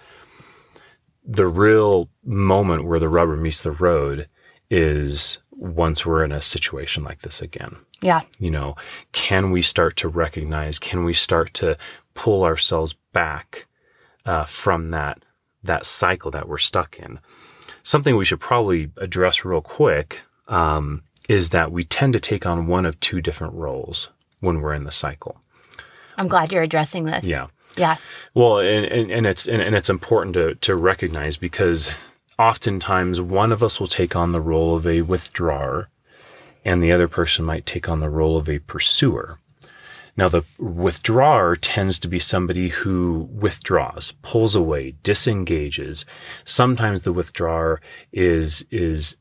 The real moment where the rubber meets the road is once we're in a situation like this again. yeah. You know, can we start to recognize? Can we start to pull ourselves back uh, from that that cycle that we're stuck in? Something we should probably address real quick um, is that we tend to take on one of two different roles when we're in the cycle. I'm glad you're addressing this. Yeah. Yeah. Well, and, and, and it's and, and it's important to to recognize because oftentimes one of us will take on the role of a withdrawer, and the other person might take on the role of a pursuer. Now, the withdrawer tends to be somebody who withdraws, pulls away, disengages. Sometimes the withdrawer is, is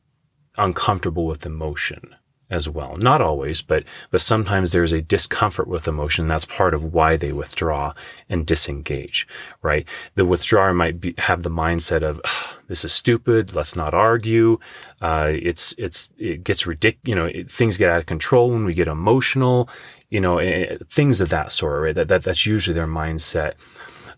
uncomfortable with emotion as well. Not always, but, but sometimes there's a discomfort with emotion. That's part of why they withdraw and disengage, right? The withdrawer might be, have the mindset of, this is stupid. Let's not argue. Uh, it's, it's, it gets ridiculous. You know, it, things get out of control when we get emotional, you know, it, things of that sort, right? That, that, that's usually their mindset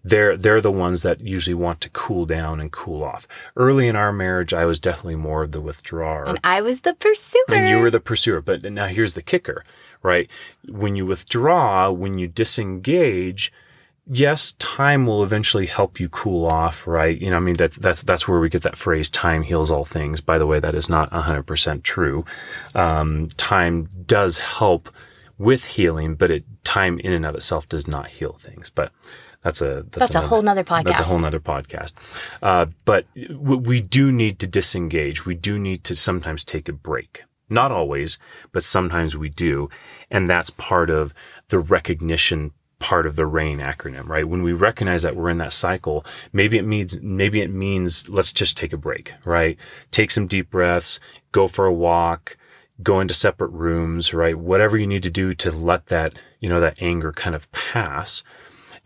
they're they're the ones that usually want to cool down and cool off. Early in our marriage, I was definitely more of the withdrawer, and I was the pursuer, and you were the pursuer. But now here's the kicker, right? When you withdraw, when you disengage. Yes, time will eventually help you cool off, right? You know, I mean, that, that's, that's where we get that phrase, time heals all things. By the way, that is not 100% true. Um, time does help with healing, but it, time in and of itself does not heal things. But that's a that's, that's another, a whole nother podcast. That's a whole nother podcast. Uh, but we do need to disengage. We do need to sometimes take a break. Not always, but sometimes we do, and that's part of the recognition part of the RAIN acronym, right? When we recognize that we're in that cycle, maybe it means, maybe it means let's just take a break, right? Take some deep breaths, go for a walk, go into separate rooms, right? Whatever you need to do to let that, you know, that anger kind of pass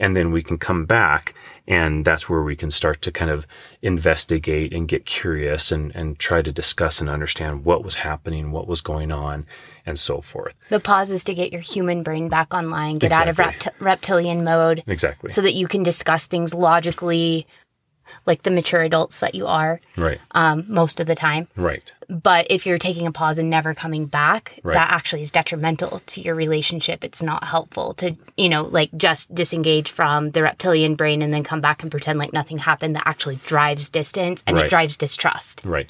and then we can come back and that's where we can start to kind of investigate and get curious and, and try to discuss and understand what was happening, what was going on, and so forth. The pause is to get your human brain back online, get exactly. out of rept- reptilian mode. Exactly. So that you can discuss things logically, like the mature adults that you are. Right. Um, most of the time. Right. But if you're taking a pause and never coming back, right. that actually is detrimental to your relationship. It's not helpful to, you know, like just disengage from the reptilian brain and then come back and pretend like nothing happened. That actually drives distance and right. it drives distrust. Right.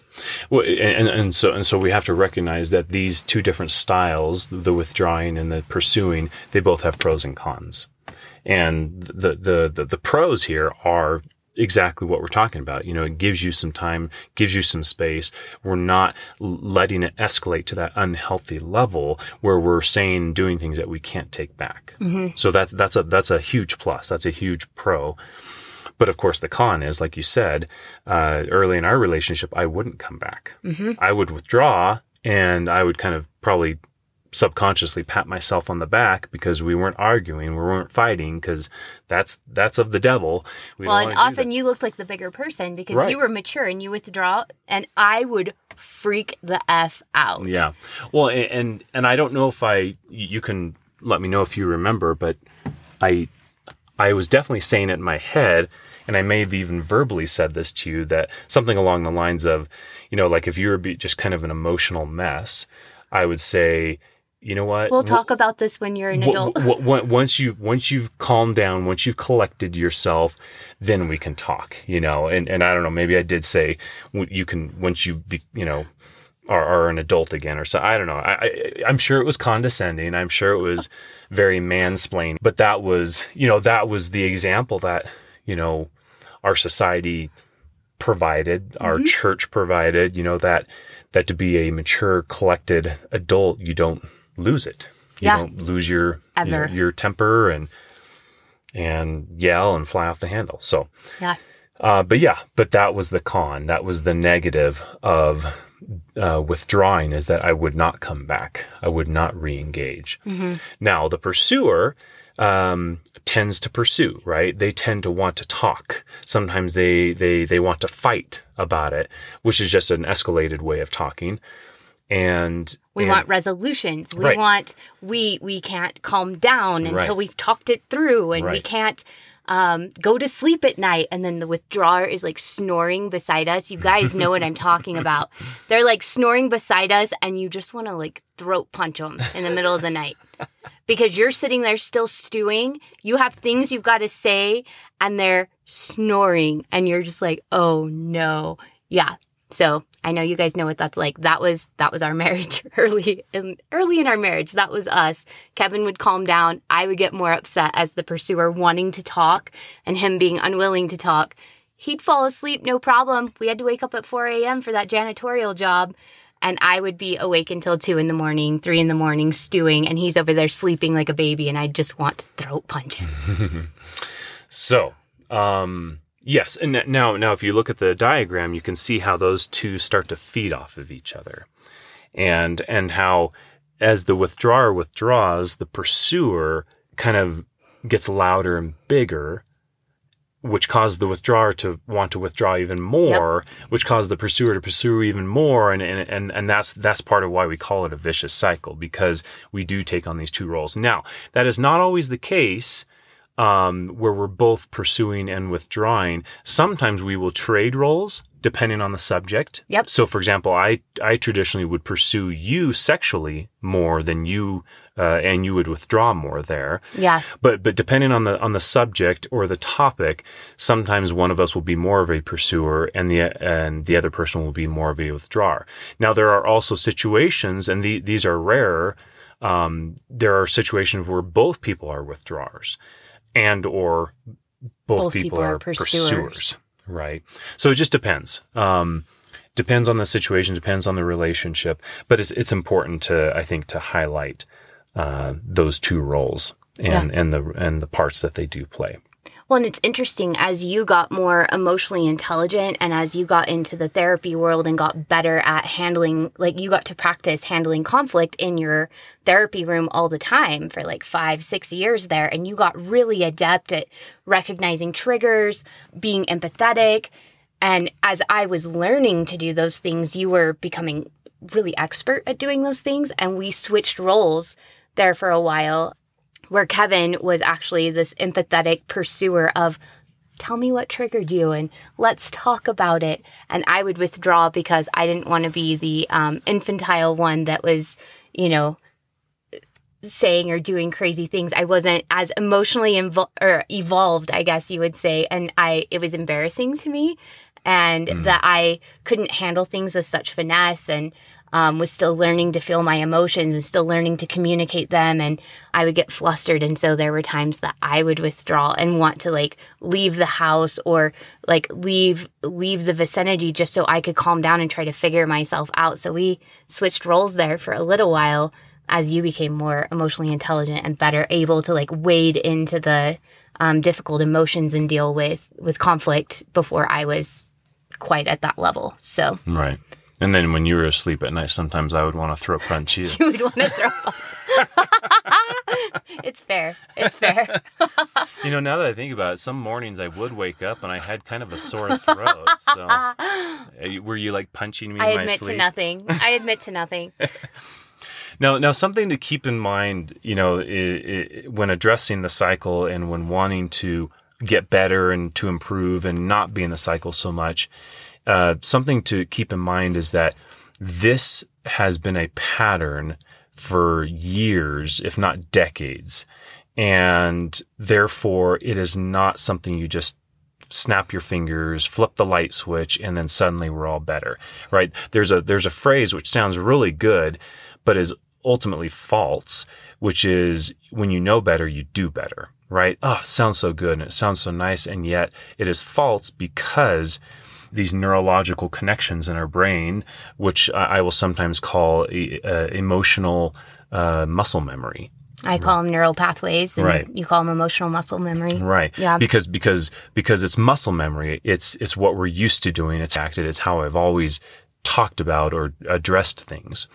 Well, and, and so and so we have to recognize that these two different styles, the withdrawing and the pursuing, they both have pros and cons. And the, the, the, the pros here are exactly what we're talking about. You know, it gives you some time, gives you some space. We're not letting it escalate to that unhealthy level where we're saying doing things that we can't take back. Mm-hmm. So that's that's a that's a huge plus. That's a huge pro. But of course, the con is, like you said, uh, early in our relationship, I wouldn't come back. Mm-hmm. I would withdraw, and I would kind of probably subconsciously pat myself on the back because we weren't arguing, we weren't fighting because that's that's of the devil. We well, and often you looked like the bigger person because right. you were mature and you withdraw, and I would freak the f out. Yeah, well, and and I don't know if I you can let me know if you remember, but I I was definitely saying it in my head. And I may have even verbally said this to you that something along the lines of, you know, like if you were just kind of an emotional mess, I would say, you know what? We'll talk about this when you're an adult. once you've once you've calmed down, once you've collected yourself, then we can talk. You know, and and I don't know. Maybe I did say you can once you be you know are, are an adult again or so. I don't know. I, I am sure it was condescending. I'm sure it was very mansplaining. But that was you know that was the example that you know our society provided, our mm-hmm. church provided. You know that that to be a mature, collected adult, you don't lose it. You yeah. don't lose your you know, your temper and and yell and fly off the handle. So yeah. Uh, but yeah, but that was the con. That was the negative of uh, withdrawing is that I would not come back. I would not re-engage. Mm-hmm. Now the pursuer um, tends to pursue, right? They tend to want to talk. Sometimes they they they want to fight about it, which is just an escalated way of talking and we and, want resolutions we right. want we we can't calm down until right. we've talked it through and right. we can't um, go to sleep at night and then the withdrawer is like snoring beside us you guys know what i'm talking about they're like snoring beside us and you just want to like throat punch them in the middle of the night because you're sitting there still stewing you have things you've got to say and they're snoring and you're just like oh no yeah so I know you guys know what that's like. That was that was our marriage early in early in our marriage. That was us. Kevin would calm down. I would get more upset as the pursuer wanting to talk and him being unwilling to talk. He'd fall asleep, no problem. We had to wake up at 4 a.m. for that janitorial job. and I would be awake until two in the morning, three in the morning, stewing, and he's over there sleeping like a baby, and I just want to throat punch him. so, um, yes, and now, now, if you look at the diagram, you can see how those two start to feed off of each other, and and how as the withdrawer withdraws, the pursuer kind of gets louder and bigger which caused the withdrawer to want to withdraw even more, yep. which caused the pursuer to pursue even more. And, and, and, and that's, that's part of why we call it a vicious cycle because we do take on these two roles. Now, that is not always the case. Um, where we're both pursuing and withdrawing. Sometimes we will trade roles depending on the subject. Yep. So, for example, I I traditionally would pursue you sexually more than you uh, and you would withdraw more there. Yeah. But but depending on the on the subject or the topic, sometimes one of us will be more of a pursuer and the and the other person will be more of a withdrawer. Now there are also situations, and the, these are rare. Um, there are situations where both people are withdrawers, and or both, both people, people, are, pursuers. pursuers. Right. So it just depends. Um, depends on the situation, depends on the relationship, but it's it's important to I think to highlight uh, those two roles and yeah. and the and the parts that they do play. Well, and it's interesting as you got more emotionally intelligent and as you got into the therapy world and got better at handling, like you got to practice handling conflict in your therapy room all the time for like five, six years there. And you got really adept at recognizing triggers, being empathetic. And as I was learning to do those things, you were becoming really expert at doing those things. And we switched roles there for a while where Kevin was actually this empathetic pursuer of tell me what triggered you and let's talk about it. And I would withdraw because I didn't want to be the um, infantile one that was, you know, saying or doing crazy things. I wasn't as emotionally invo- or evolved, I guess you would say, and I it was embarrassing to me and mm. that I couldn't handle things with such finesse and um, was still learning to feel my emotions and still learning to communicate them. And I would get flustered. And so there were times that I would withdraw and want to like leave the house or like leave, leave the vicinity just so I could calm down and try to figure myself out. So we switched roles there for a little while as you became more emotionally intelligent and better able to like wade into the um, difficult emotions and deal with with conflict before I was quite at that level. So right. And then when you were asleep at night, sometimes I would want to throw punch you. you would want to throw punch. it's fair. It's fair. you know, now that I think about it, some mornings I would wake up and I had kind of a sore throat. So, uh, were you like punching me? I admit to nothing. I admit to nothing. Now, now something to keep in mind, you know, it, it, when addressing the cycle and when wanting to get better and to improve and not be in the cycle so much uh, something to keep in mind is that this has been a pattern for years, if not decades. And therefore, it is not something you just snap your fingers, flip the light switch, and then suddenly we're all better, right? There's a, there's a phrase which sounds really good, but is ultimately false, which is when you know better, you do better, right? Oh, sounds so good and it sounds so nice. And yet it is false because these neurological connections in our brain, which I will sometimes call uh, emotional uh, muscle memory. I call them neural pathways, and right. you call them emotional muscle memory. Right. Yeah. Because because because it's muscle memory. It's it's what we're used to doing. It's acted. It's how I've always talked about or addressed things,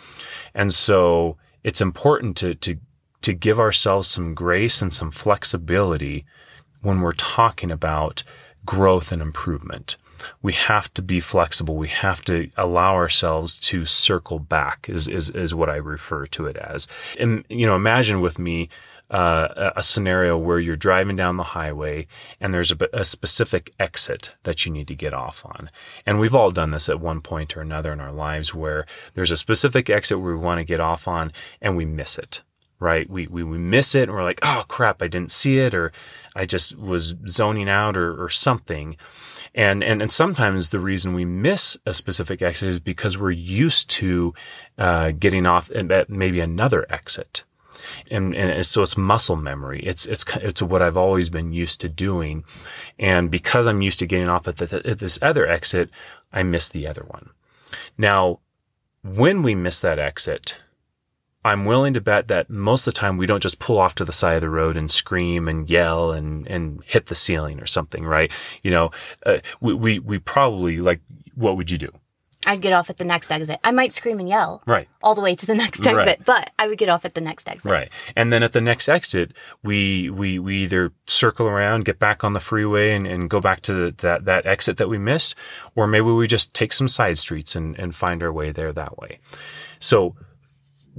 and so it's important to to to give ourselves some grace and some flexibility when we're talking about growth and improvement we have to be flexible. We have to allow ourselves to circle back is, is, is what I refer to it as. And, you know, imagine with me, uh, a scenario where you're driving down the highway and there's a, a, specific exit that you need to get off on. And we've all done this at one point or another in our lives where there's a specific exit where we want to get off on and we miss it. Right. We, we, we miss it and we're like, oh crap, I didn't see it or I just was zoning out or, or something. And, and, and sometimes the reason we miss a specific exit is because we're used to, uh, getting off at maybe another exit. And, and so it's muscle memory. It's, it's, it's what I've always been used to doing. And because I'm used to getting off at, the, at this other exit, I miss the other one. Now, when we miss that exit, I'm willing to bet that most of the time we don't just pull off to the side of the road and scream and yell and, and hit the ceiling or something, right? You know, uh, we, we, we probably like, what would you do? I'd get off at the next exit. I might scream and yell Right. all the way to the next exit, Right. but I would get off at the next exit. Right. And then at the next exit, we, we, we either circle around, get back on the freeway and, and go back to the, that, that exit that we missed, or maybe we just take some side streets and, and find our way there that way. So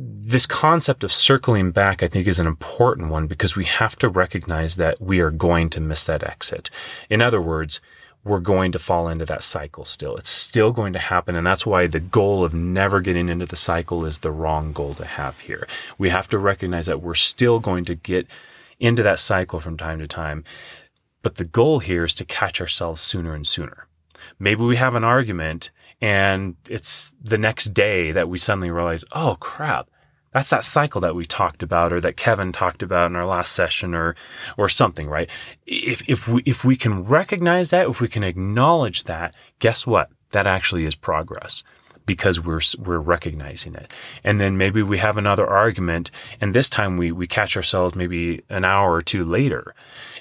this concept of circling back, I think, is an important one because we have to recognize that we are going to miss that exit. In other words, we're going to fall into that cycle still. It's still going to happen. And that's why the goal of never getting into the cycle is the wrong goal to have here. We have to recognize that we're still going to get into that cycle from time to time. But the goal here is to catch ourselves sooner and sooner. Maybe we have an argument and it's the next day that we suddenly realize, oh crap, that's that cycle that we talked about or that Kevin talked about in our last session or, or something, right? If, if we, if we can recognize that, if we can acknowledge that, guess what? That actually is progress because we're, we're recognizing it. And then maybe we have another argument and this time we, we catch ourselves maybe an hour or two later.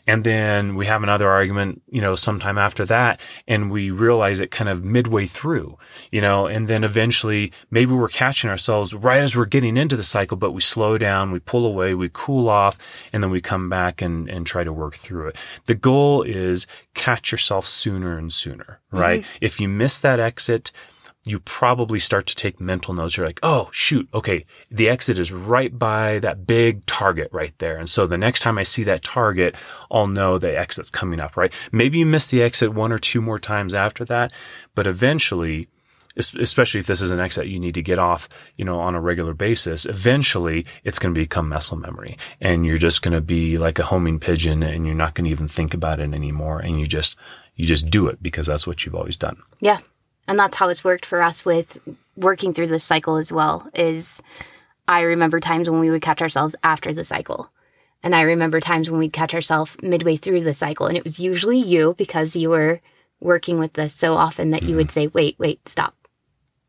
And then we have another argument, you know, sometime after that, and we realize it kind of midway through, you know, and then eventually maybe we're catching ourselves right as we're getting into the cycle, but we slow down, we pull away, we cool off, and then we come back and, and try to work through it. The goal is catch yourself sooner and sooner, right? Mm-hmm. If you miss that exit, you probably start to take mental notes. You're like, oh, shoot. Okay. The exit is right by that big target right there. And so the next time I see that target, I'll know the exit's coming up, right? Maybe you miss the exit one or two more times after that, but eventually, especially if this is an exit you need to get off, you know, on a regular basis, eventually it's going to become muscle memory and you're just going to be like a homing pigeon and you're not going to even think about it anymore. And you just, you just do it because that's what you've always done. Yeah. And that's how it's worked for us with working through this cycle as well is I remember times when we would catch ourselves after the cycle. And I remember times when we'd catch ourselves midway through the cycle. And it was usually you because you were working with this so often that you would say, wait, wait, stop.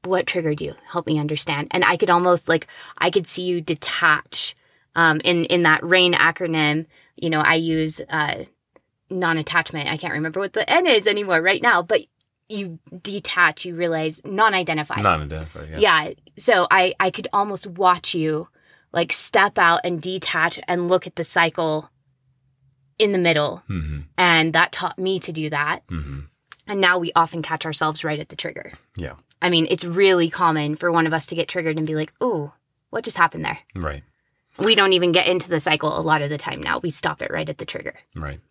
What triggered you? Help me understand. And I could almost like, I could see you detach um, in, in that RAIN acronym. You know, I use uh, non attachment. I can't remember what the N is anymore right now, but you detach, you realize non identified. Non-identified. Yeah. Yeah. So I I could almost watch you like step out and detach and look at the cycle in the middle. Mm-hmm. And that taught me to do that. Mm-hmm. And now we often catch ourselves right at the trigger. Yeah. I mean, it's really common for one of us to get triggered and be like, "Ooh, what just happened there?" Right. We don't even get into the cycle a lot of the time now. We stop it right at the trigger. Right.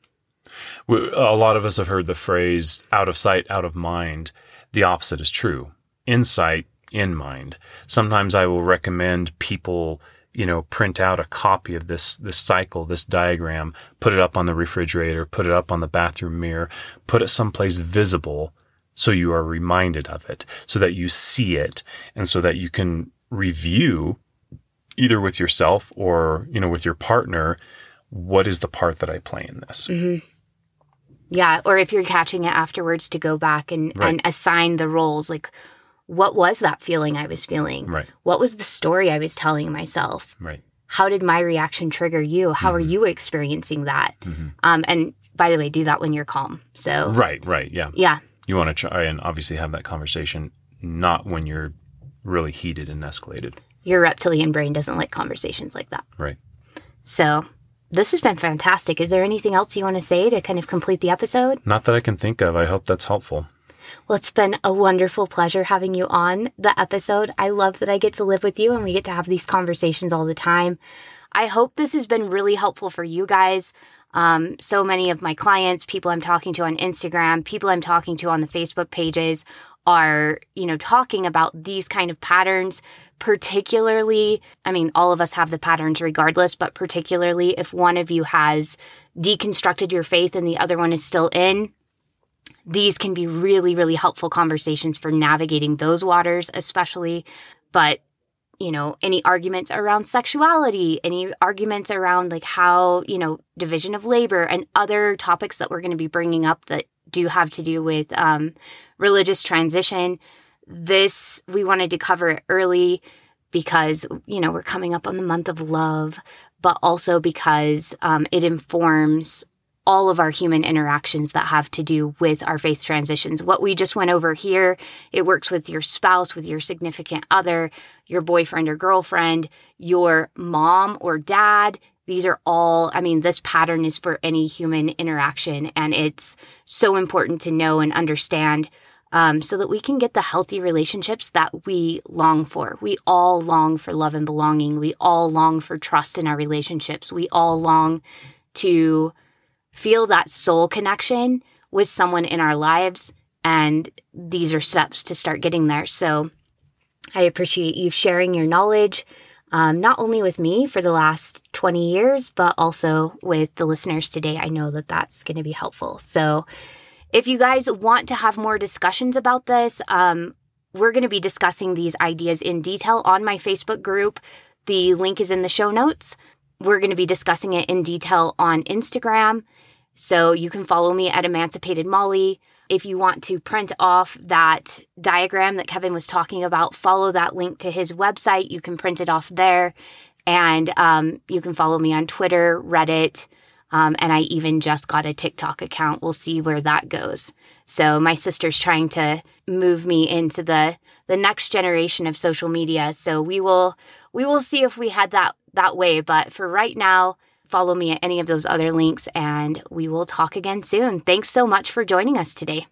A lot of us have heard the phrase out of sight, out of mind. The opposite is true. In sight, in mind. Sometimes I will recommend people, you know, print out a copy of this, this cycle, this diagram, put it up on the refrigerator, put it up on the bathroom mirror, put it someplace visible so you are reminded of it, so that you see it and so that you can review either with yourself or, you know, with your partner, what is the part that I play in this? Mm-hmm. Yeah, or if you're catching it afterwards to go back and, Right. and assign the roles like what was that feeling I was feeling? Right. What was the story I was telling myself? Right. How did my reaction trigger you? How are you experiencing that? Um, and by the way, do that when you're calm. So, Right, right. Yeah. yeah, You want to try and obviously have that conversation, not when you're really heated and escalated. your reptilian brain doesn't like conversations like that. Right. So, this has been fantastic. Is there anything else you want to say to kind of complete the episode? Not that I can think of. I hope that's helpful. Well, it's been a wonderful pleasure having you on the episode. I love that I get to live with you and we get to have these conversations all the time. I hope this has been really helpful for you guys. Um, so many of my clients, people I'm talking to on Instagram, people I'm talking to on the Facebook pages are, you know, talking about these kind of patterns, particularly, I mean, all of us have the patterns regardless, but particularly if one of you has deconstructed your faith and the other one is still in, these can be really, really helpful conversations for navigating those waters, especially. But, you know, any arguments around sexuality, any arguments around like how, you know, division of labor and other topics that we're going to be bringing up that do have to do with um, religious transition, this, we wanted to cover it early because, you know, we're coming up on the month of love, but also because um, it informs all of our human interactions that have to do with our faith transitions. What we just went over here, it works with your spouse, with your significant other, your boyfriend or girlfriend, your mom or dad. These are all, I mean, this pattern is for any human interaction, and it's so important to know and understand um, so that we can get the healthy relationships that we long for. We all long for love and belonging. We all long for trust in our relationships. We all long to feel that soul connection with someone in our lives. And these are steps to start getting there. So I appreciate you sharing your knowledge, um, not only with me for the last 20 years, but also with the listeners today. I know that that's going to be helpful. So if you guys want to have more discussions about this, um, we're going to be discussing these ideas in detail on my Facebook group. The link is in the show notes. We're going to be discussing it in detail on Instagram. So you can follow me at Emancipated Molly. If you want to print off that diagram that Kevin was talking about, follow that link to his website. You can print it off there. And um, you can follow me on Twitter, Reddit, um, and I even just got a TikTok account. We'll see where that goes. So my sister's trying to move me into the the next generation of social media. So we will we will see if we head that that way. But for right now, follow me at any of those other links and we will talk again soon. Thanks so much for joining us today.